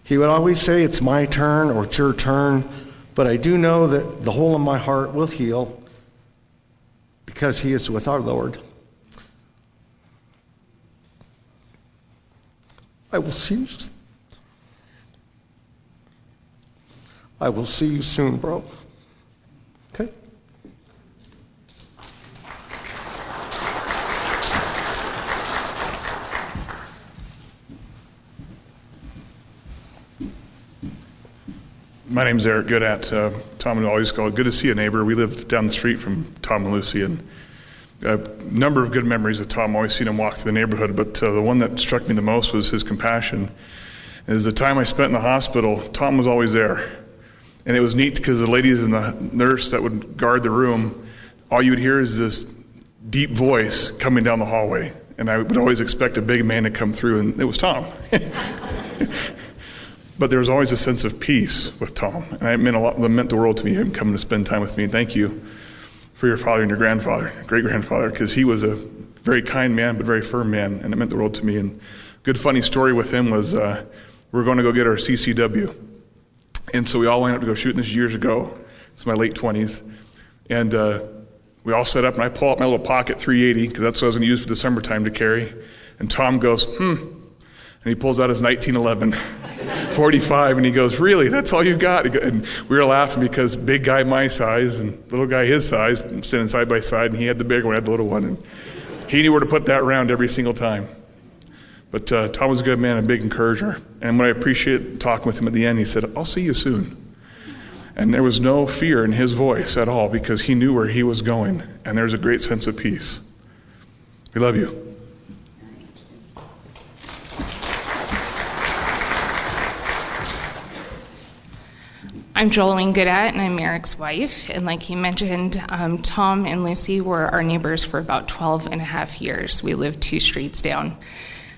He would always say, It's my turn or it's your turn, but I do know that the hole in my heart will heal because he is with our Lord. I will see you. I will see you soon, bro. Okay? My name's Eric Goodat. Uh, Tom and always call good to see a neighbor. We live down the street from Tom and Lucy, and a number of good memories of Tom. Always seen him walk through the neighborhood, but uh, the one that struck me the most was his compassion. Is the time I spent in the hospital, Tom was always there. And it was neat because the ladies and the nurse that would guard the room, all you would hear is this deep voice coming down the hallway. And I would always expect a big man to come through, and it was Tom. (laughs) but there was always a sense of peace with Tom. And it meant, a lot, it meant the world to me, him coming to spend time with me. Thank you for your father and your grandfather, great grandfather, because he was a very kind man, but very firm man, and it meant the world to me. And good funny story with him was uh, we are going to go get our CCW. And so we all went up to go shooting this years ago. It's my late 20s. And uh, we all set up, and I pull out my little pocket 380, because that's what I was going to use for the summertime to carry. And Tom goes, hmm. And he pulls out his 1911 (laughs) 45, and he goes, Really? That's all you got? And we were laughing because big guy my size and little guy his size, sitting side by side, and he had the big one, I had the little one. And he knew where to put that round every single time. But uh, Tom was a good man, a big encourager. And when I appreciated talking with him at the end, he said, I'll see you soon. And there was no fear in his voice at all because he knew where he was going. And there's a great sense of peace. We love you. I'm Jolene Goodat, and I'm Eric's wife. And like he mentioned, um, Tom and Lucy were our neighbors for about 12 and a half years. We lived two streets down.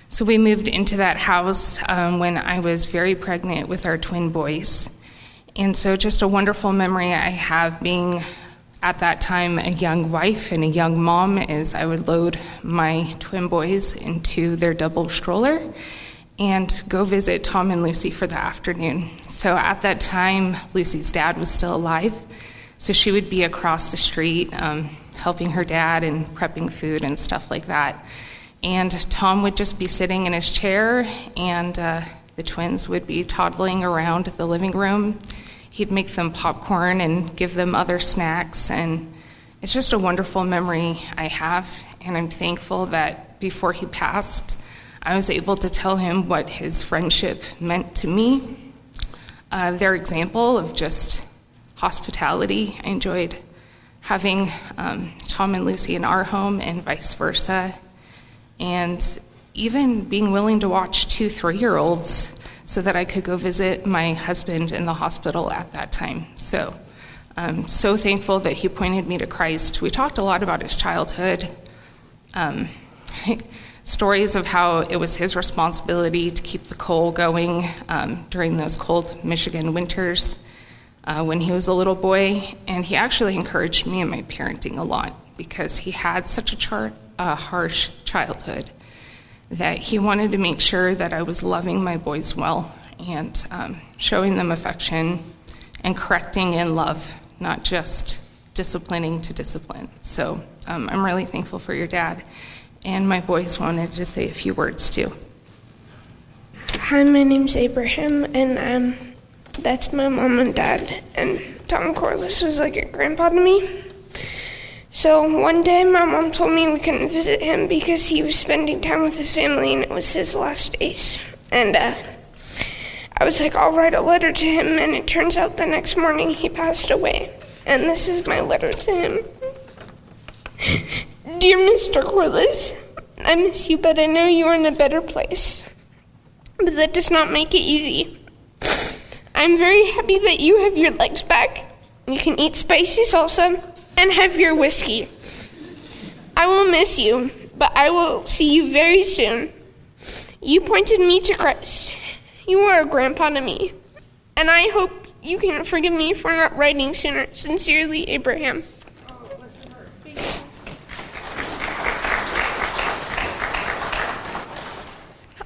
So we moved into that house um, when I was very pregnant with our twin boys. And so, just a wonderful memory I have being at that time a young wife and a young mom is I would load my twin boys into their double stroller and go visit Tom and Lucy for the afternoon. So at that time, Lucy's dad was still alive. So she would be across the street um, helping her dad and prepping food and stuff like that. And Tom would just be sitting in his chair, and uh, the twins would be toddling around the living room. He'd make them popcorn and give them other snacks. And it's just a wonderful memory I have. And I'm thankful that before he passed, I was able to tell him what his friendship meant to me. Uh, their example of just hospitality. I enjoyed having um, Tom and Lucy in our home and vice versa and even being willing to watch two three year olds so that I could go visit my husband in the hospital at that time. So I'm so thankful that he pointed me to Christ. We talked a lot about his childhood, um, (laughs) stories of how it was his responsibility to keep the coal going um, during those cold Michigan winters uh, when he was a little boy. And he actually encouraged me in my parenting a lot because he had such a char- a harsh childhood that he wanted to make sure that I was loving my boys well and um, showing them affection and correcting in love, not just disciplining to discipline. So um, I'm really thankful for your dad. And my boys wanted to say a few words too. Hi, my name's Abraham, and um, that's my mom and dad. And Tom Corliss was like a grandpa to me. So one day, my mom told me we couldn't visit him because he was spending time with his family and it was his last days. And uh, I was like, I'll write a letter to him, and it turns out the next morning he passed away. And this is my letter to him. (laughs) Dear Mr. Corliss, I miss you, but I know you are in a better place. But that does not make it easy. I'm very happy that you have your legs back. You can eat spicy salsa and have your whiskey. I will miss you, but I will see you very soon. You pointed me to Christ. You are a grandpa to me. And I hope you can forgive me for not writing sooner. Sincerely, Abraham.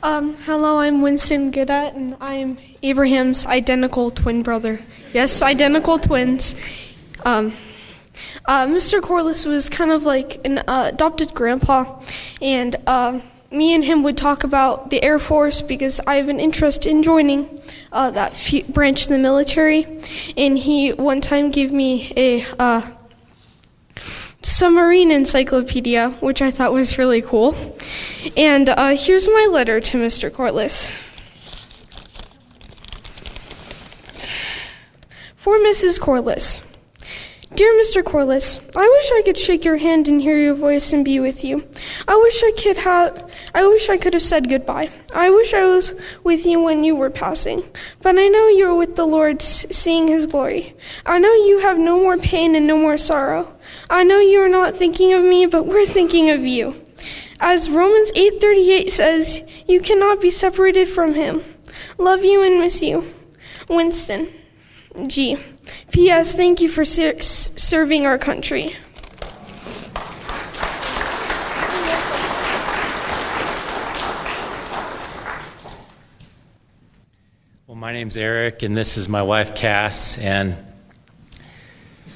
Um, hello, I'm Winston Goodat, and I'm Abraham's identical twin brother. Yes, identical twins. Um, uh, Mr. Corliss was kind of like an uh, adopted grandpa, and uh, me and him would talk about the Air Force because I have an interest in joining uh, that f- branch of the military. And he one time gave me a uh, submarine encyclopedia, which I thought was really cool. And uh, here's my letter to Mr. Corliss. For Mrs. Corliss. Dear Mr. Corliss, I wish I could shake your hand and hear your voice and be with you. I wish I could have I wish I could have said goodbye. I wish I was with you when you were passing. But I know you're with the Lord seeing his glory. I know you have no more pain and no more sorrow. I know you are not thinking of me, but we're thinking of you. As Romans 8:38 says, you cannot be separated from him. Love you and miss you. Winston. G. P.S. Thank you for ser- serving our country. Well, my name's Eric, and this is my wife, Cass, and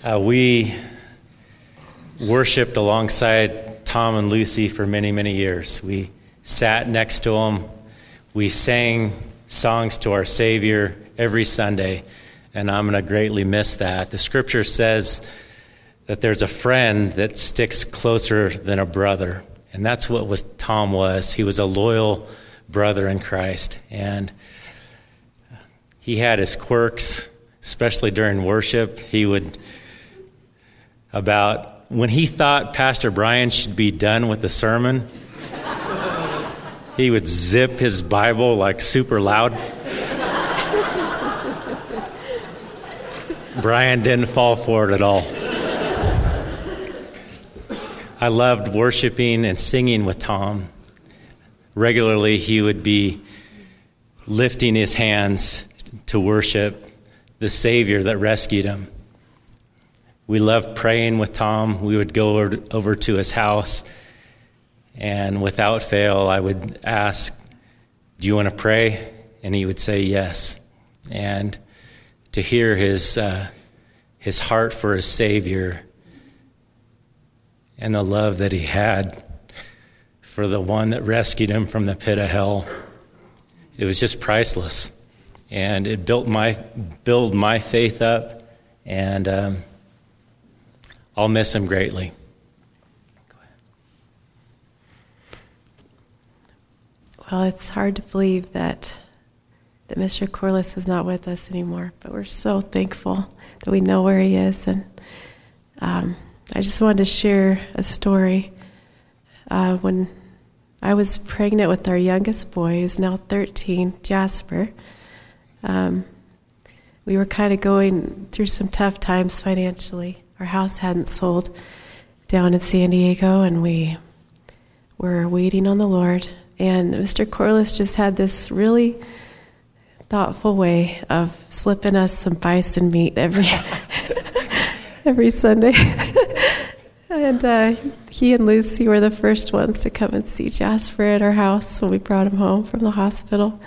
uh, we worshiped alongside Tom and Lucy for many, many years. We sat next to them. We sang songs to our Savior every Sunday and I'm going to greatly miss that. The scripture says that there's a friend that sticks closer than a brother, and that's what was Tom was. He was a loyal brother in Christ, and he had his quirks, especially during worship. He would about when he thought Pastor Brian should be done with the sermon, (laughs) he would zip his Bible like super loud. Brian didn't fall for it at all. I loved worshiping and singing with Tom. Regularly, he would be lifting his hands to worship the Savior that rescued him. We loved praying with Tom. We would go over, to his house, and without fail, I would ask, Do you want to pray? And he would say, Yes. And to hear his, uh, his heart for his Savior and the love that he had for the one that rescued him from the pit of hell. It was just priceless. And it built my, built my faith up, and um, I'll miss him greatly. Well, it's hard to believe that that Mr. Corliss is not with us anymore, but we're so thankful that we know where he is. And um, I just wanted to share a story. Uh, when I was pregnant with our youngest boy, who's now 13, Jasper, um, we were kind of going through some tough times financially. Our house hadn't sold down in San Diego, and we were waiting on the Lord. And Mr. Corliss just had this really thoughtful way of slipping us some bison meat every (laughs) every Sunday. (laughs) and uh, he and Lucy were the first ones to come and see Jasper at our house when we brought him home from the hospital.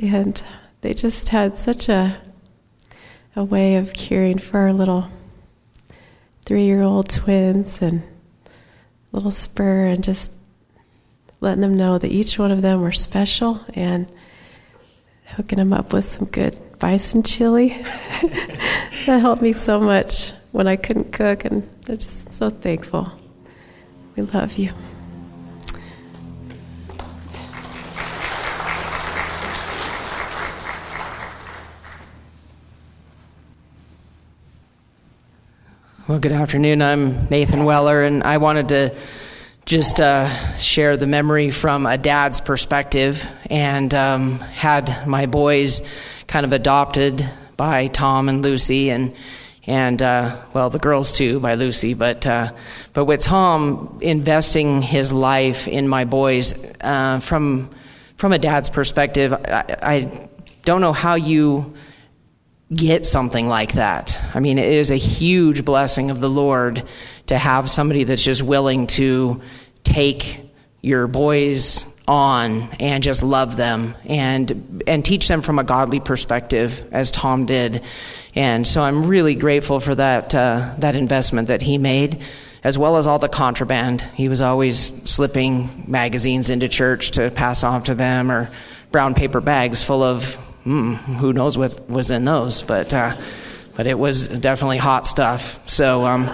And they just had such a a way of caring for our little three-year-old twins and little Spur, and just letting them know that each one of them were special and hooking them up with some good bison chili. (laughs) that helped me so much when I couldn't cook, and I'm just so thankful. We love you. Well, good afternoon. I'm Nathan Weller, and I wanted to just uh, share the memory from a dad's perspective and um, had my boys kind of adopted by Tom and Lucy and and uh, well the girls too by Lucy but uh, but with Tom investing his life in my boys uh, from from a dad's perspective I, I don't know how you get something like that. I mean, it is a huge blessing of the Lord to have somebody that's just willing to take your boys on and just love them and and teach them from a godly perspective as Tom did. And so I'm really grateful for that uh, that investment that he made as well as all the contraband. He was always slipping magazines into church to pass off to them or brown paper bags full of hmm, who knows what was in those, but uh, but it was definitely hot stuff. So um,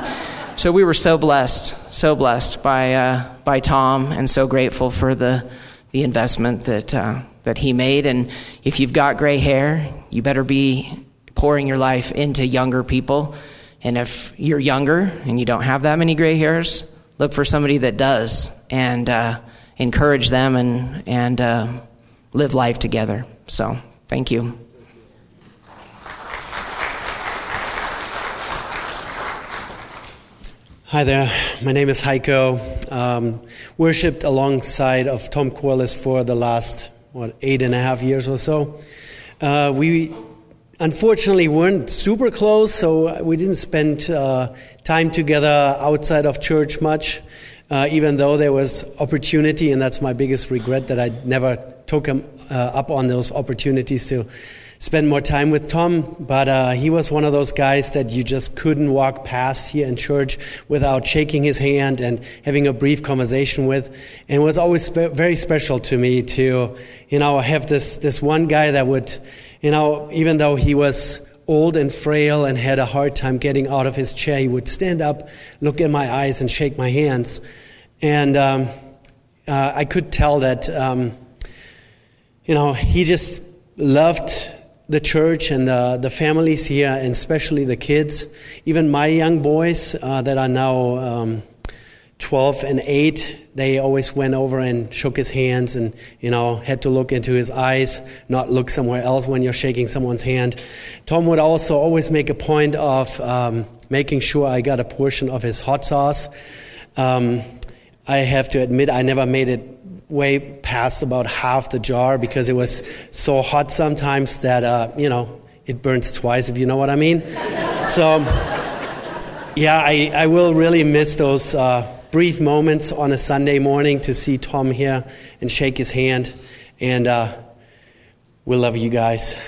so we were so blessed, so blessed by uh, by Tom, and so grateful for the the investment that uh, that he made. And if you've got gray hair, you better be pouring your life into younger people. And if you're younger and you don't have that many gray hairs, look for somebody that does and uh, encourage them and and uh, live life together. So Thank you. Hi there, my name is Heiko. Um, worshipped alongside of Tom Corliss for the last, what, eight and a half years or so. Uh, we unfortunately weren't super close, so we didn't spend uh, time together outside of church much, uh, even though there was opportunity, and that's my biggest regret that I never took him uh, up on those opportunities to spend more time with Tom, but uh, he was one of those guys that you just couldn't walk past here in church without shaking his hand and having a brief conversation with. And it was always spe- very special to me to, you know, have this, this one guy that would, you know, even though he was old and frail and had a hard time getting out of his chair, he would stand up, look in my eyes, and shake my hands. And um, uh, I could tell that. Um, you know, he just loved the church and the, the families here, and especially the kids. Even my young boys uh, that are now um, 12 and 8, they always went over and shook his hands and, you know, had to look into his eyes, not look somewhere else when you're shaking someone's hand. Tom would also always make a point of um, making sure I got a portion of his hot sauce. Um, I have to admit, I never made it way past about half the jar because it was so hot sometimes that, uh, you know, it burns twice, if you know what I mean. (laughs) so, yeah, I, I will really miss those uh, brief moments on a Sunday morning to see Tom here and shake his hand. And uh, we love you guys.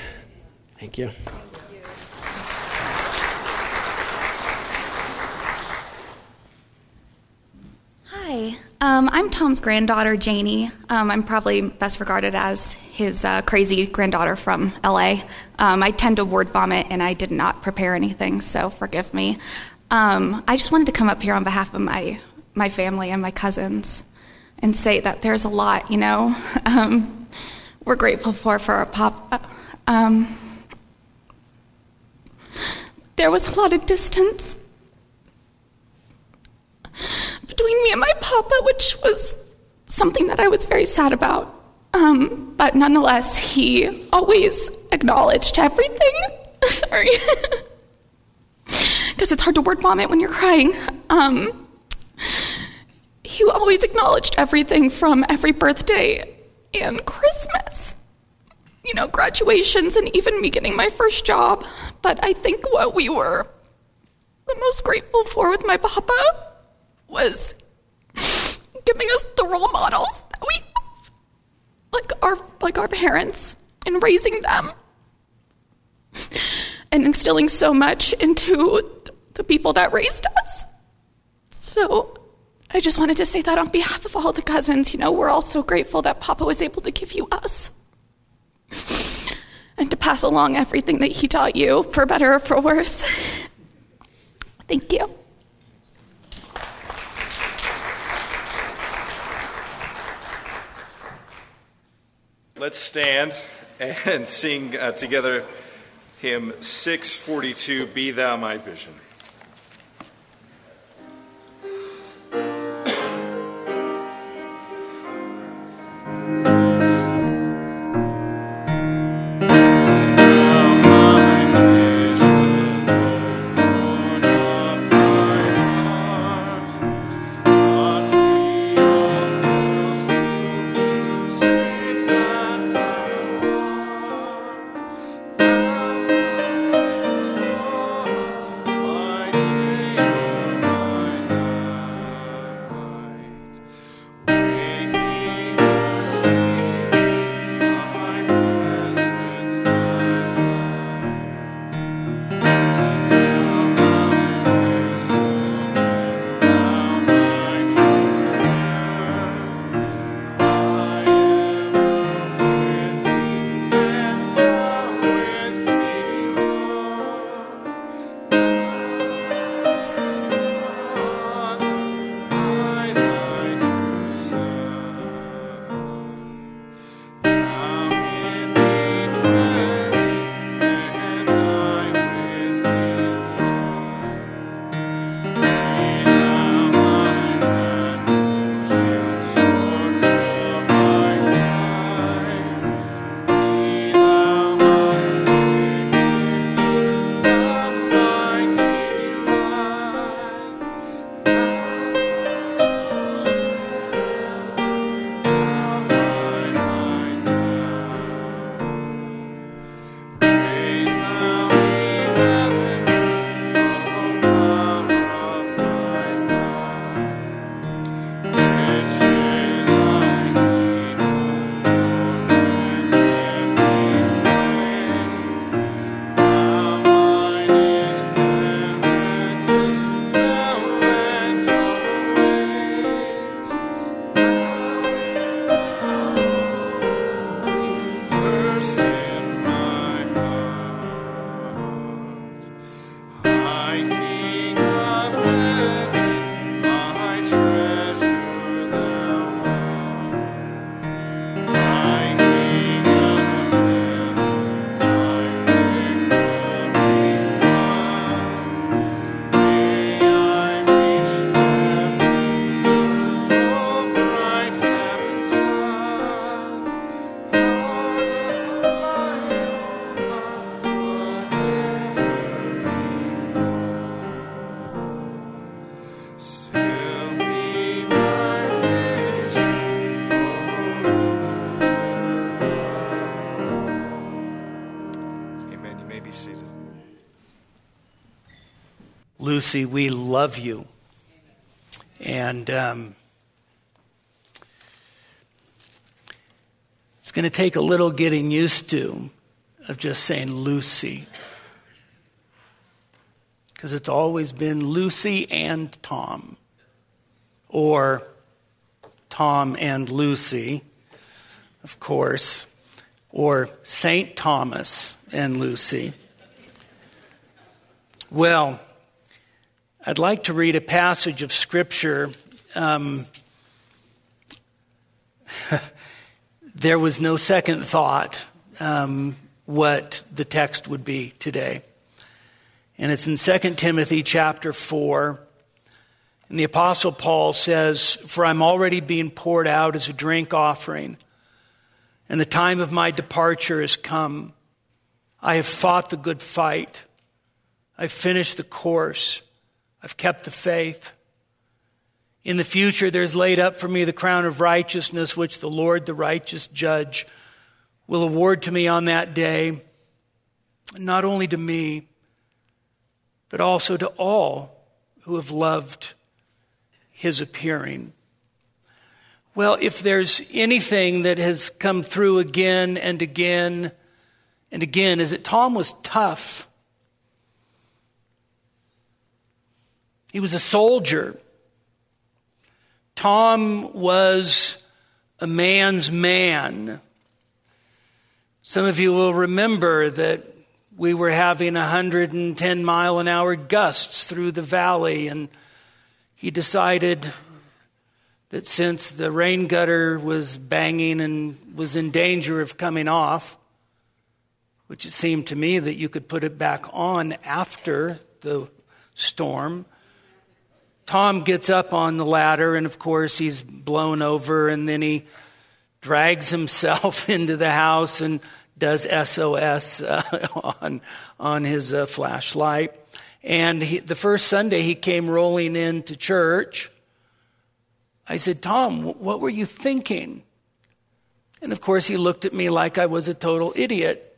Thank you. Hi, um, I'm Tom's granddaughter, Janie. Um, I'm probably best regarded as his uh, crazy granddaughter from LA. Um, I tend to word vomit and I did not prepare anything, so forgive me. Um, I just wanted to come up here on behalf of my, my family and my cousins and say that there's a lot, you know, (laughs) um, we're grateful for for our pop. Um, there was a lot of distance between me and my papa, which was something that I was very sad about. Um, but nonetheless, he always acknowledged everything. (laughs) Sorry. (laughs) Because it's hard to word vomit when you're crying. Um, he always acknowledged everything from every birthday and Christmas, you know, graduations, and even me getting my first job. But I think what we were the most grateful for with my papa was giving us the role models that we have, like our like our parents, and raising them, and instilling so much into the people that raised us. So. I just wanted to say that on behalf of all the cousins, you know, we're all so grateful that Papa was able to give you us and to pass along everything that he taught you, for better or for worse. Thank you. Let's stand and (laughs) sing uh, together hymn 642 Be Thou My Vision. Lucy, we love you. And um, it's going to take a little getting used to of just saying Lucy. Because it's always been Lucy and Tom, or Tom and Lucy, of course, or St. Thomas and Lucy. Well, I'd like to read a passage of Scripture. Um, (laughs) there was no second thought um, what the text would be today. And it's in 2 Timothy chapter 4. And the Apostle Paul says, For I'm already being poured out as a drink offering, and the time of my departure has come. I have fought the good fight, I've finished the course. I've kept the faith. In the future, there's laid up for me the crown of righteousness, which the Lord, the righteous judge, will award to me on that day, not only to me, but also to all who have loved his appearing. Well, if there's anything that has come through again and again and again, is that Tom was tough. He was a soldier. Tom was a man's man. Some of you will remember that we were having 110 mile an hour gusts through the valley, and he decided that since the rain gutter was banging and was in danger of coming off, which it seemed to me that you could put it back on after the storm, Tom gets up on the ladder, and of course, he's blown over, and then he drags himself (laughs) into the house and does SOS uh, (laughs) on, on his uh, flashlight. And he, the first Sunday he came rolling into church, I said, Tom, what were you thinking? And of course, he looked at me like I was a total idiot.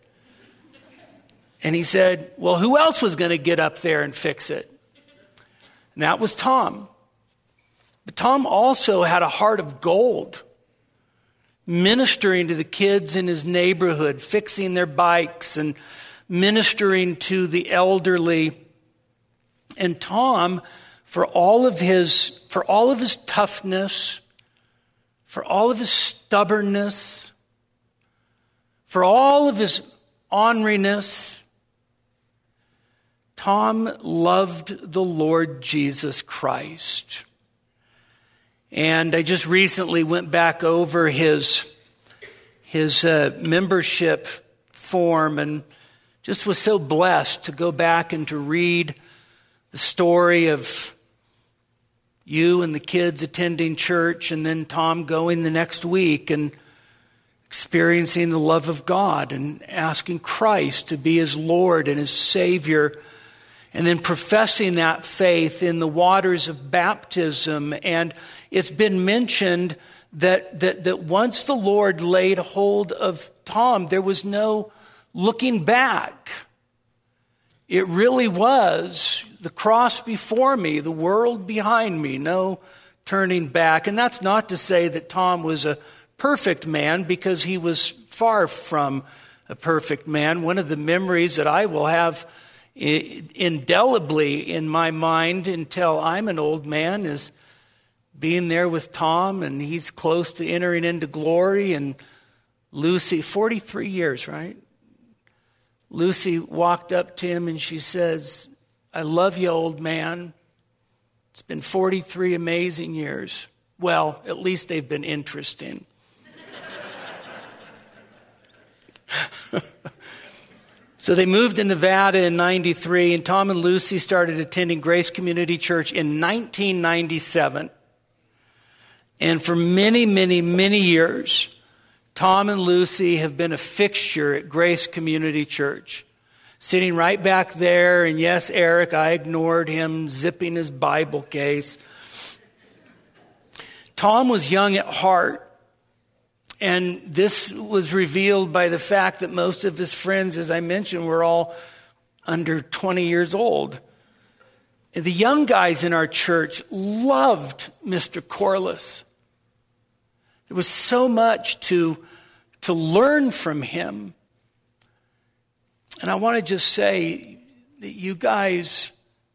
And he said, Well, who else was going to get up there and fix it? And that was Tom. But Tom also had a heart of gold, ministering to the kids in his neighborhood, fixing their bikes and ministering to the elderly. And Tom, for all of his, for all of his toughness, for all of his stubbornness, for all of his orneriness, Tom loved the Lord Jesus Christ. And I just recently went back over his, his uh, membership form and just was so blessed to go back and to read the story of you and the kids attending church, and then Tom going the next week and experiencing the love of God and asking Christ to be his Lord and his Savior and then professing that faith in the waters of baptism. And it's been mentioned that, that, that once the Lord laid hold of Tom, there was no looking back. It really was the cross before me, the world behind me, no turning back. And that's not to say that Tom was a perfect man, because he was far from a perfect man. One of the memories that I will have indelibly in my mind until I'm an old man is being there with Tom and he's close to entering into glory and Lucy 43 years right? Lucy walked up to him and she says I love you old man. It's been 43 amazing years. Well at least they've been interesting (laughs) So they moved to Nevada in 93, and Tom and Lucy started attending Grace Community Church in 1997. And for many, many, many years, Tom and Lucy have been a fixture at Grace Community Church. Sitting right back there, and yes, Eric, I ignored him zipping his Bible case. Tom was young at heart, and this was revealed by the fact that most of his friends, as I mentioned, were all under 20 years old. The young guys in our church loved Mr. Corliss. There was so much to, to learn from him. And I want to just say that you guys,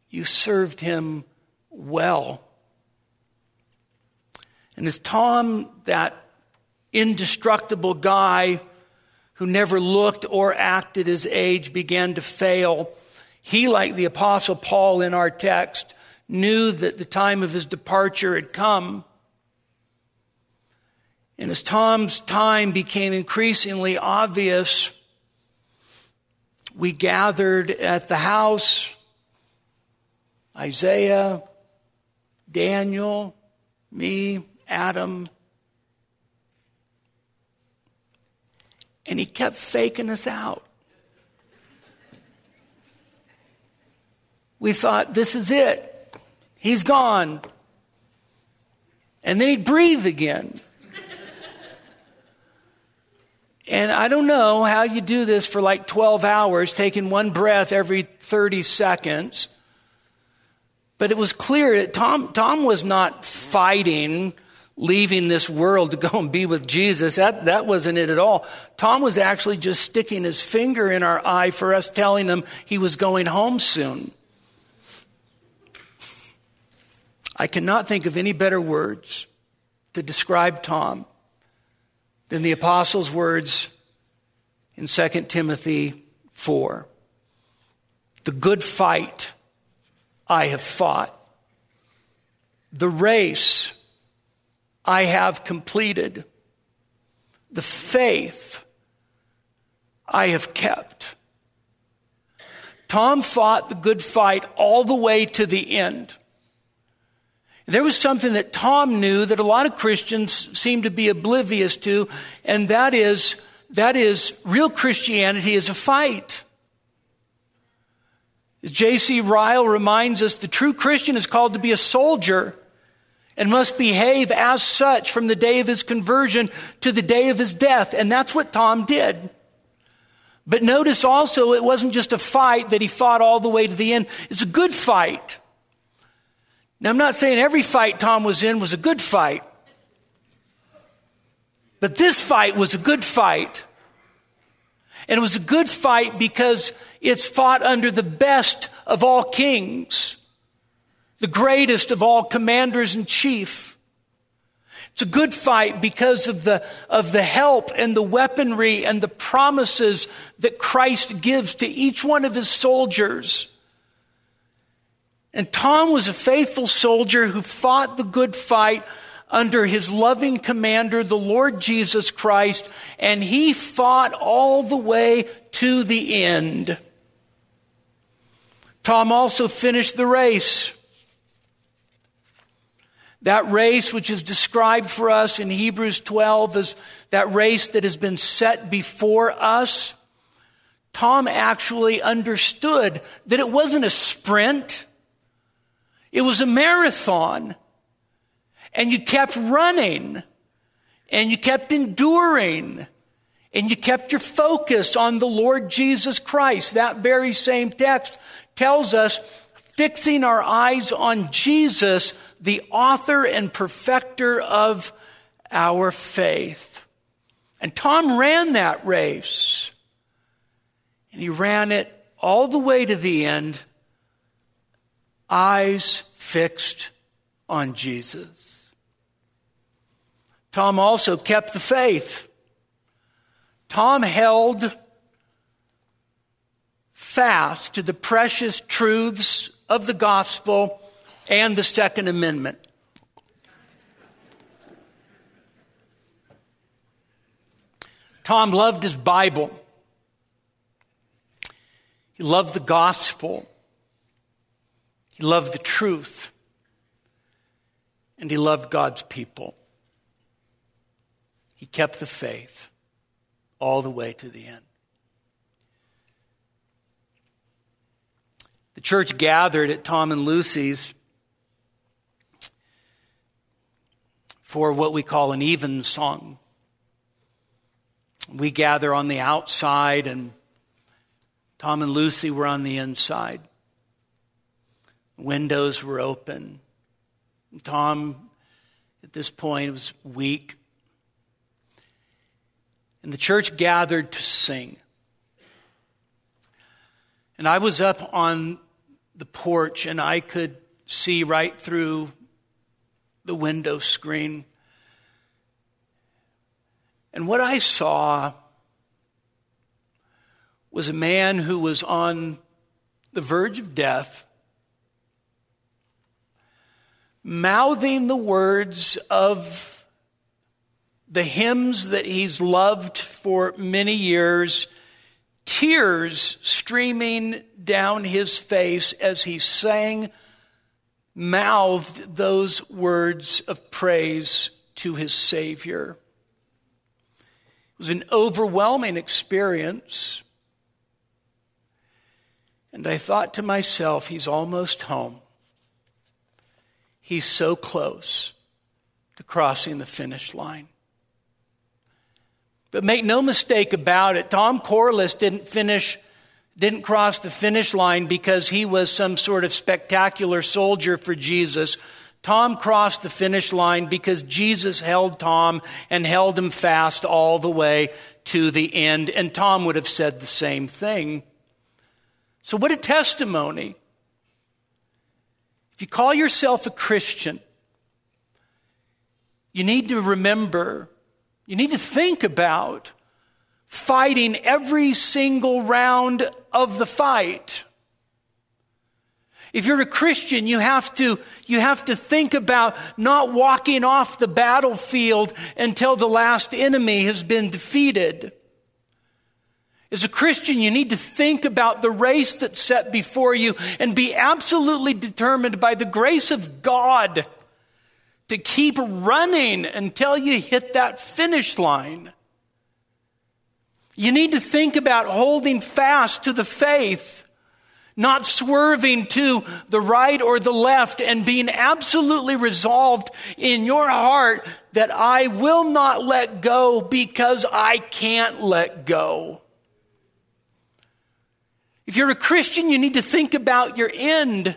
you served him well. And as Tom, that indestructible guy who never looked or acted his age, began to fail, he, like the Apostle Paul in our text, knew that the time of his departure had come. And as Tom's time became increasingly obvious, we gathered at the house Isaiah, Daniel, me, Adam. And he kept faking us out. We thought, this is it. He's gone. And then he'd breathe again. And I don't know how you do this for like 12 hours, taking one breath every 30 seconds. But it was clear that Tom, Tom was not fighting leaving this world to go and be with Jesus. That, that wasn't it at all. Tom was actually just sticking his finger in our eye for us, telling him he was going home soon. I cannot think of any better words to describe Tom than the apostles' words in 2 Timothy 4. The good fight I have fought, the race I have completed, the faith I have kept. Tom fought the good fight all the way to the end. There was something that Tom knew that a lot of Christians seem to be oblivious to, and that is, that is real Christianity is a fight. J.C. Ryle reminds us the true Christian is called to be a soldier and must behave as such from the day of his conversion to the day of his death. And that's what Tom did. But notice also, it wasn't just a fight that he fought all the way to the end, it's a good fight. Now, I'm not saying every fight Tom was in was a good fight, but this fight was a good fight. And it was a good fight because it's fought under the best of all kings, the greatest of all commanders in chief. It's a good fight because of the, of the help and the weaponry and the promises that Christ gives to each one of his soldiers. And Tom was a faithful soldier who fought the good fight under his loving commander, the Lord Jesus Christ, and he fought all the way to the end. Tom also finished the race. That race, which is described for us in Hebrews 12 as that race that has been set before us, Tom actually understood that it wasn't a sprint. It was a marathon. And you kept running. And you kept enduring. And you kept your focus on the Lord Jesus Christ. That very same text tells us fixing our eyes on Jesus, the author and perfecter of our faith. And Tom ran that race. And he ran it all the way to the end eyes fixed on Jesus. Tom also kept the faith. Tom held fast to the precious truths of the gospel and the Second Amendment. Tom loved his Bible. He loved the gospel. He loved the truth. And he loved God's people. He kept the faith all the way to the end. The church gathered at Tom and Lucy's for what we call an evensong. We gather on the outside and Tom and Lucy were on the inside. Windows were open. Tom, at this point, was weak. And the church gathered to sing. And I was up on the porch and I could see right through the window screen. And what I saw was a man who was on the verge of death, mouthing the words of the hymns that he's loved for many years, tears streaming down his face as he sang, mouthed those words of praise to his Savior. It was an overwhelming experience. And I thought to myself, he's almost home. He's so close to crossing the finish line. But make no mistake about it, Tom Corliss didn't finish, didn't cross the finish line because he was some sort of spectacular soldier for Jesus. Tom crossed the finish line because Jesus held Tom and held him fast all the way to the end. And Tom would have said the same thing. So, what a testimony. If you call yourself a Christian, you need to remember, you need to think about fighting every single round of the fight. If you're a Christian, you have to, you have to think about not walking off the battlefield until the last enemy has been defeated. As a Christian, you need to think about the race that's set before you and be absolutely determined by the grace of God to keep running until you hit that finish line. You need to think about holding fast to the faith, not swerving to the right or the left, and being absolutely resolved in your heart that I will not let go because I can't let go. If you're a Christian, you need to think about your end.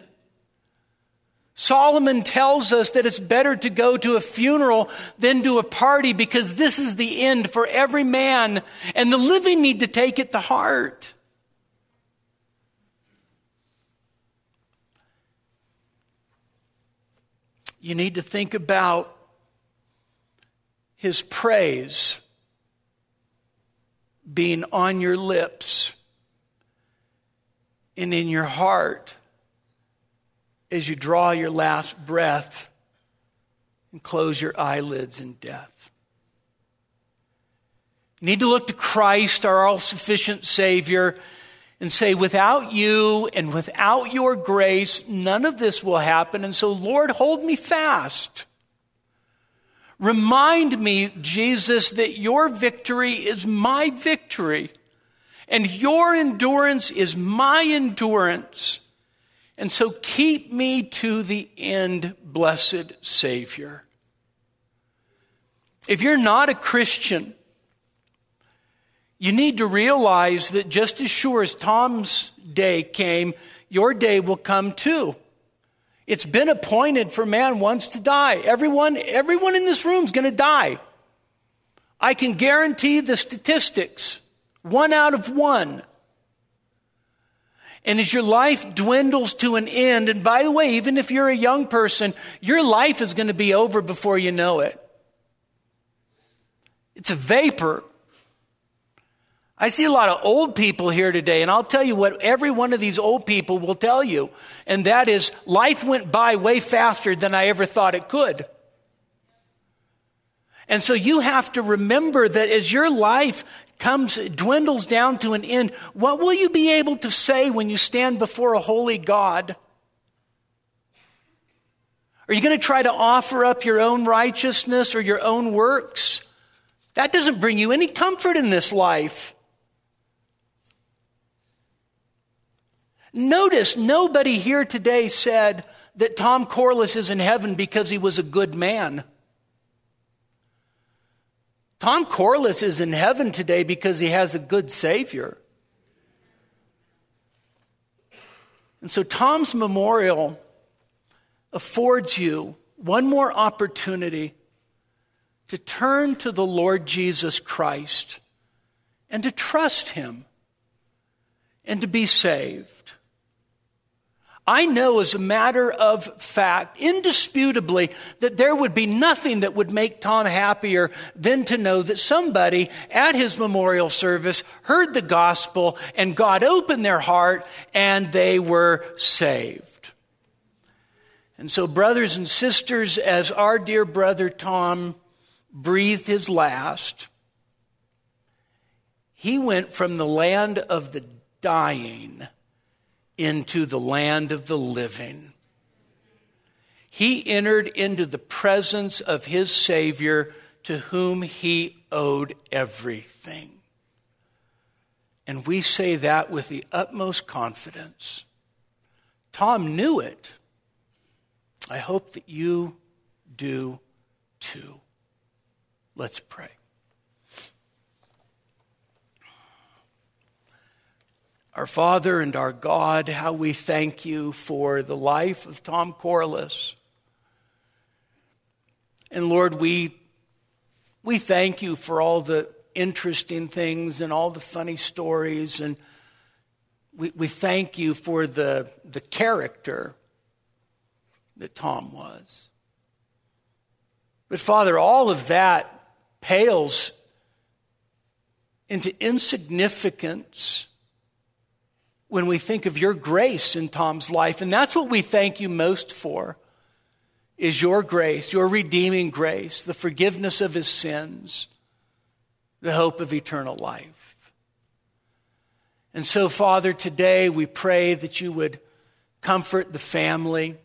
Solomon tells us that it's better to go to a funeral than to a party because this is the end for every man, and the living need to take it to heart. You need to think about his praise being on your lips and in your heart as you draw your last breath and close your eyelids in death. You need to look to Christ, our all sufficient Savior, and say, Without you and without your grace, none of this will happen. And so, Lord, hold me fast. Remind me, Jesus, that your victory is my victory. And your endurance is my endurance. And so keep me to the end, blessed Savior. If you're not a Christian, you need to realize that just as sure as Tom's day came, your day will come too. It's been appointed for man once to die. Everyone, everyone in this room is going to die. I can guarantee the statistics. One out of one. And as your life dwindles to an end, and by the way, even if you're a young person, your life is going to be over before you know it. It's a vapor. I see a lot of old people here today, and I'll tell you what every one of these old people will tell you, and that is life went by way faster than I ever thought it could. And so you have to remember that as your life comes, dwindles down to an end, what will you be able to say when you stand before a holy God? Are you going to try to offer up your own righteousness or your own works? That doesn't bring you any comfort in this life. Notice nobody here today said that Tom Corliss is in heaven because he was a good man. Tom Corliss is in heaven today because he has a good Savior. And so Tom's memorial affords you one more opportunity to turn to the Lord Jesus Christ and to trust Him and to be saved. I know as a matter of fact, indisputably, that there would be nothing that would make Tom happier than to know that somebody at his memorial service heard the gospel and God opened their heart and they were saved. And so, brothers and sisters, as our dear brother Tom breathed his last, he went from the land of the dying into the land of the living. He entered into the presence of his Savior to whom he owed everything. And we say that with the utmost confidence. Tom knew it. I hope that you do too. Let's pray. Our Father and our God, how we thank you for the life of Tom Corliss. And Lord, we, we thank you for all the interesting things and all the funny stories. And we, we thank you for the, the character that Tom was. But Father, all of that pales into insignificance when we think of your grace in Tom's life. And that's what we thank you most for is your grace, your redeeming grace, the forgiveness of his sins, the hope of eternal life. And so, Father, today we pray that you would comfort the family.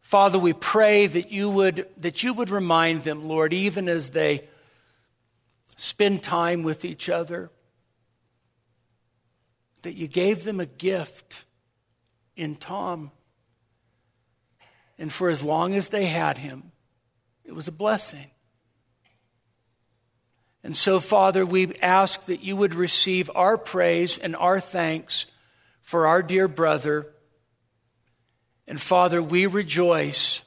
Father, we pray that you would, that you would remind them, Lord, even as they spend time with each other that you gave them a gift in Tom. And for as long as they had him, it was a blessing. And so, Father, we ask that you would receive our praise and our thanks for our dear brother. And Father, we rejoice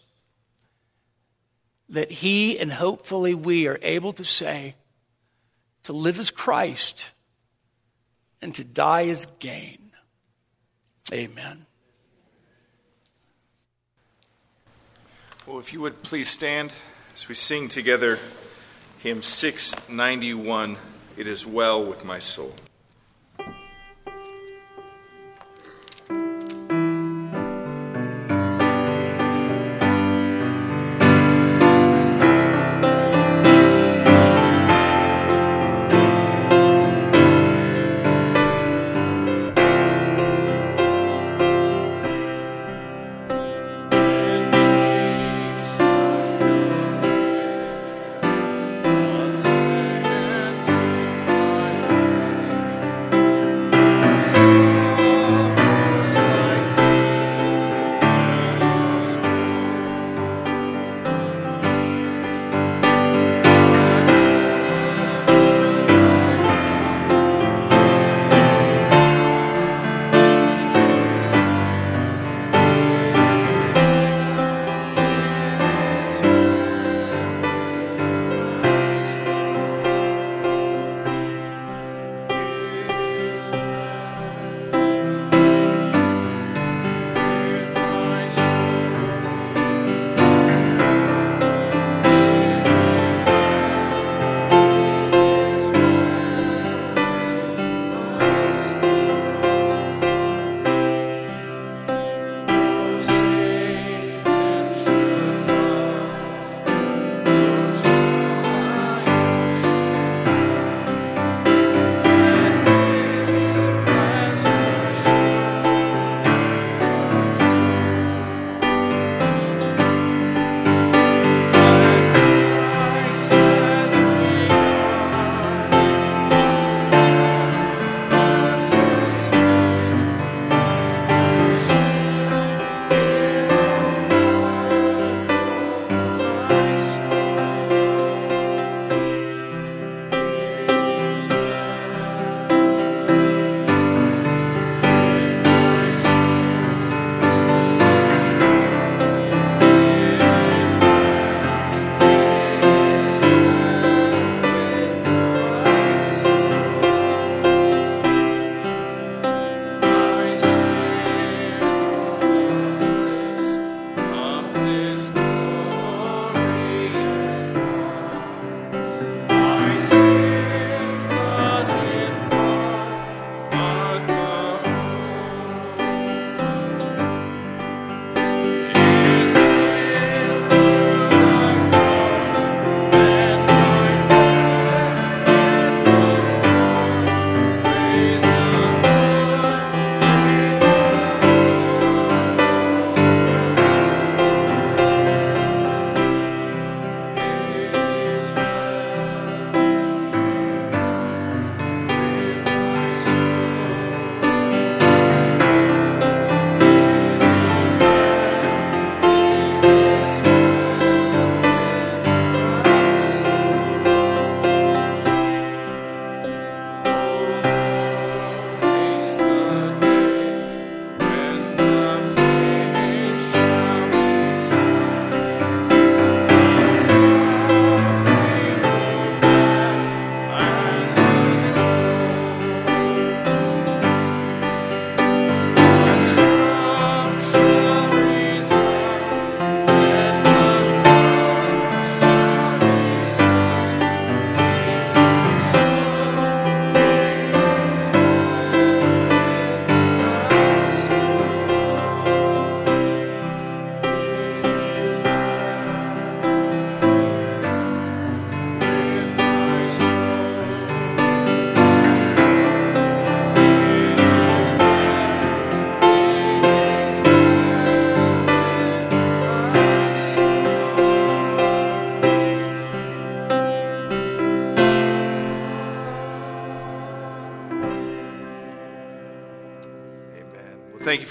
that he and hopefully we are able to say, to live as Christ and to die is gain. Amen. Well, if you would please stand as we sing together hymn 691 It is Well with My Soul.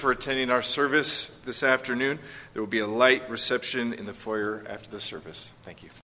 For attending our service this afternoon. There will be a light reception in the foyer after the service.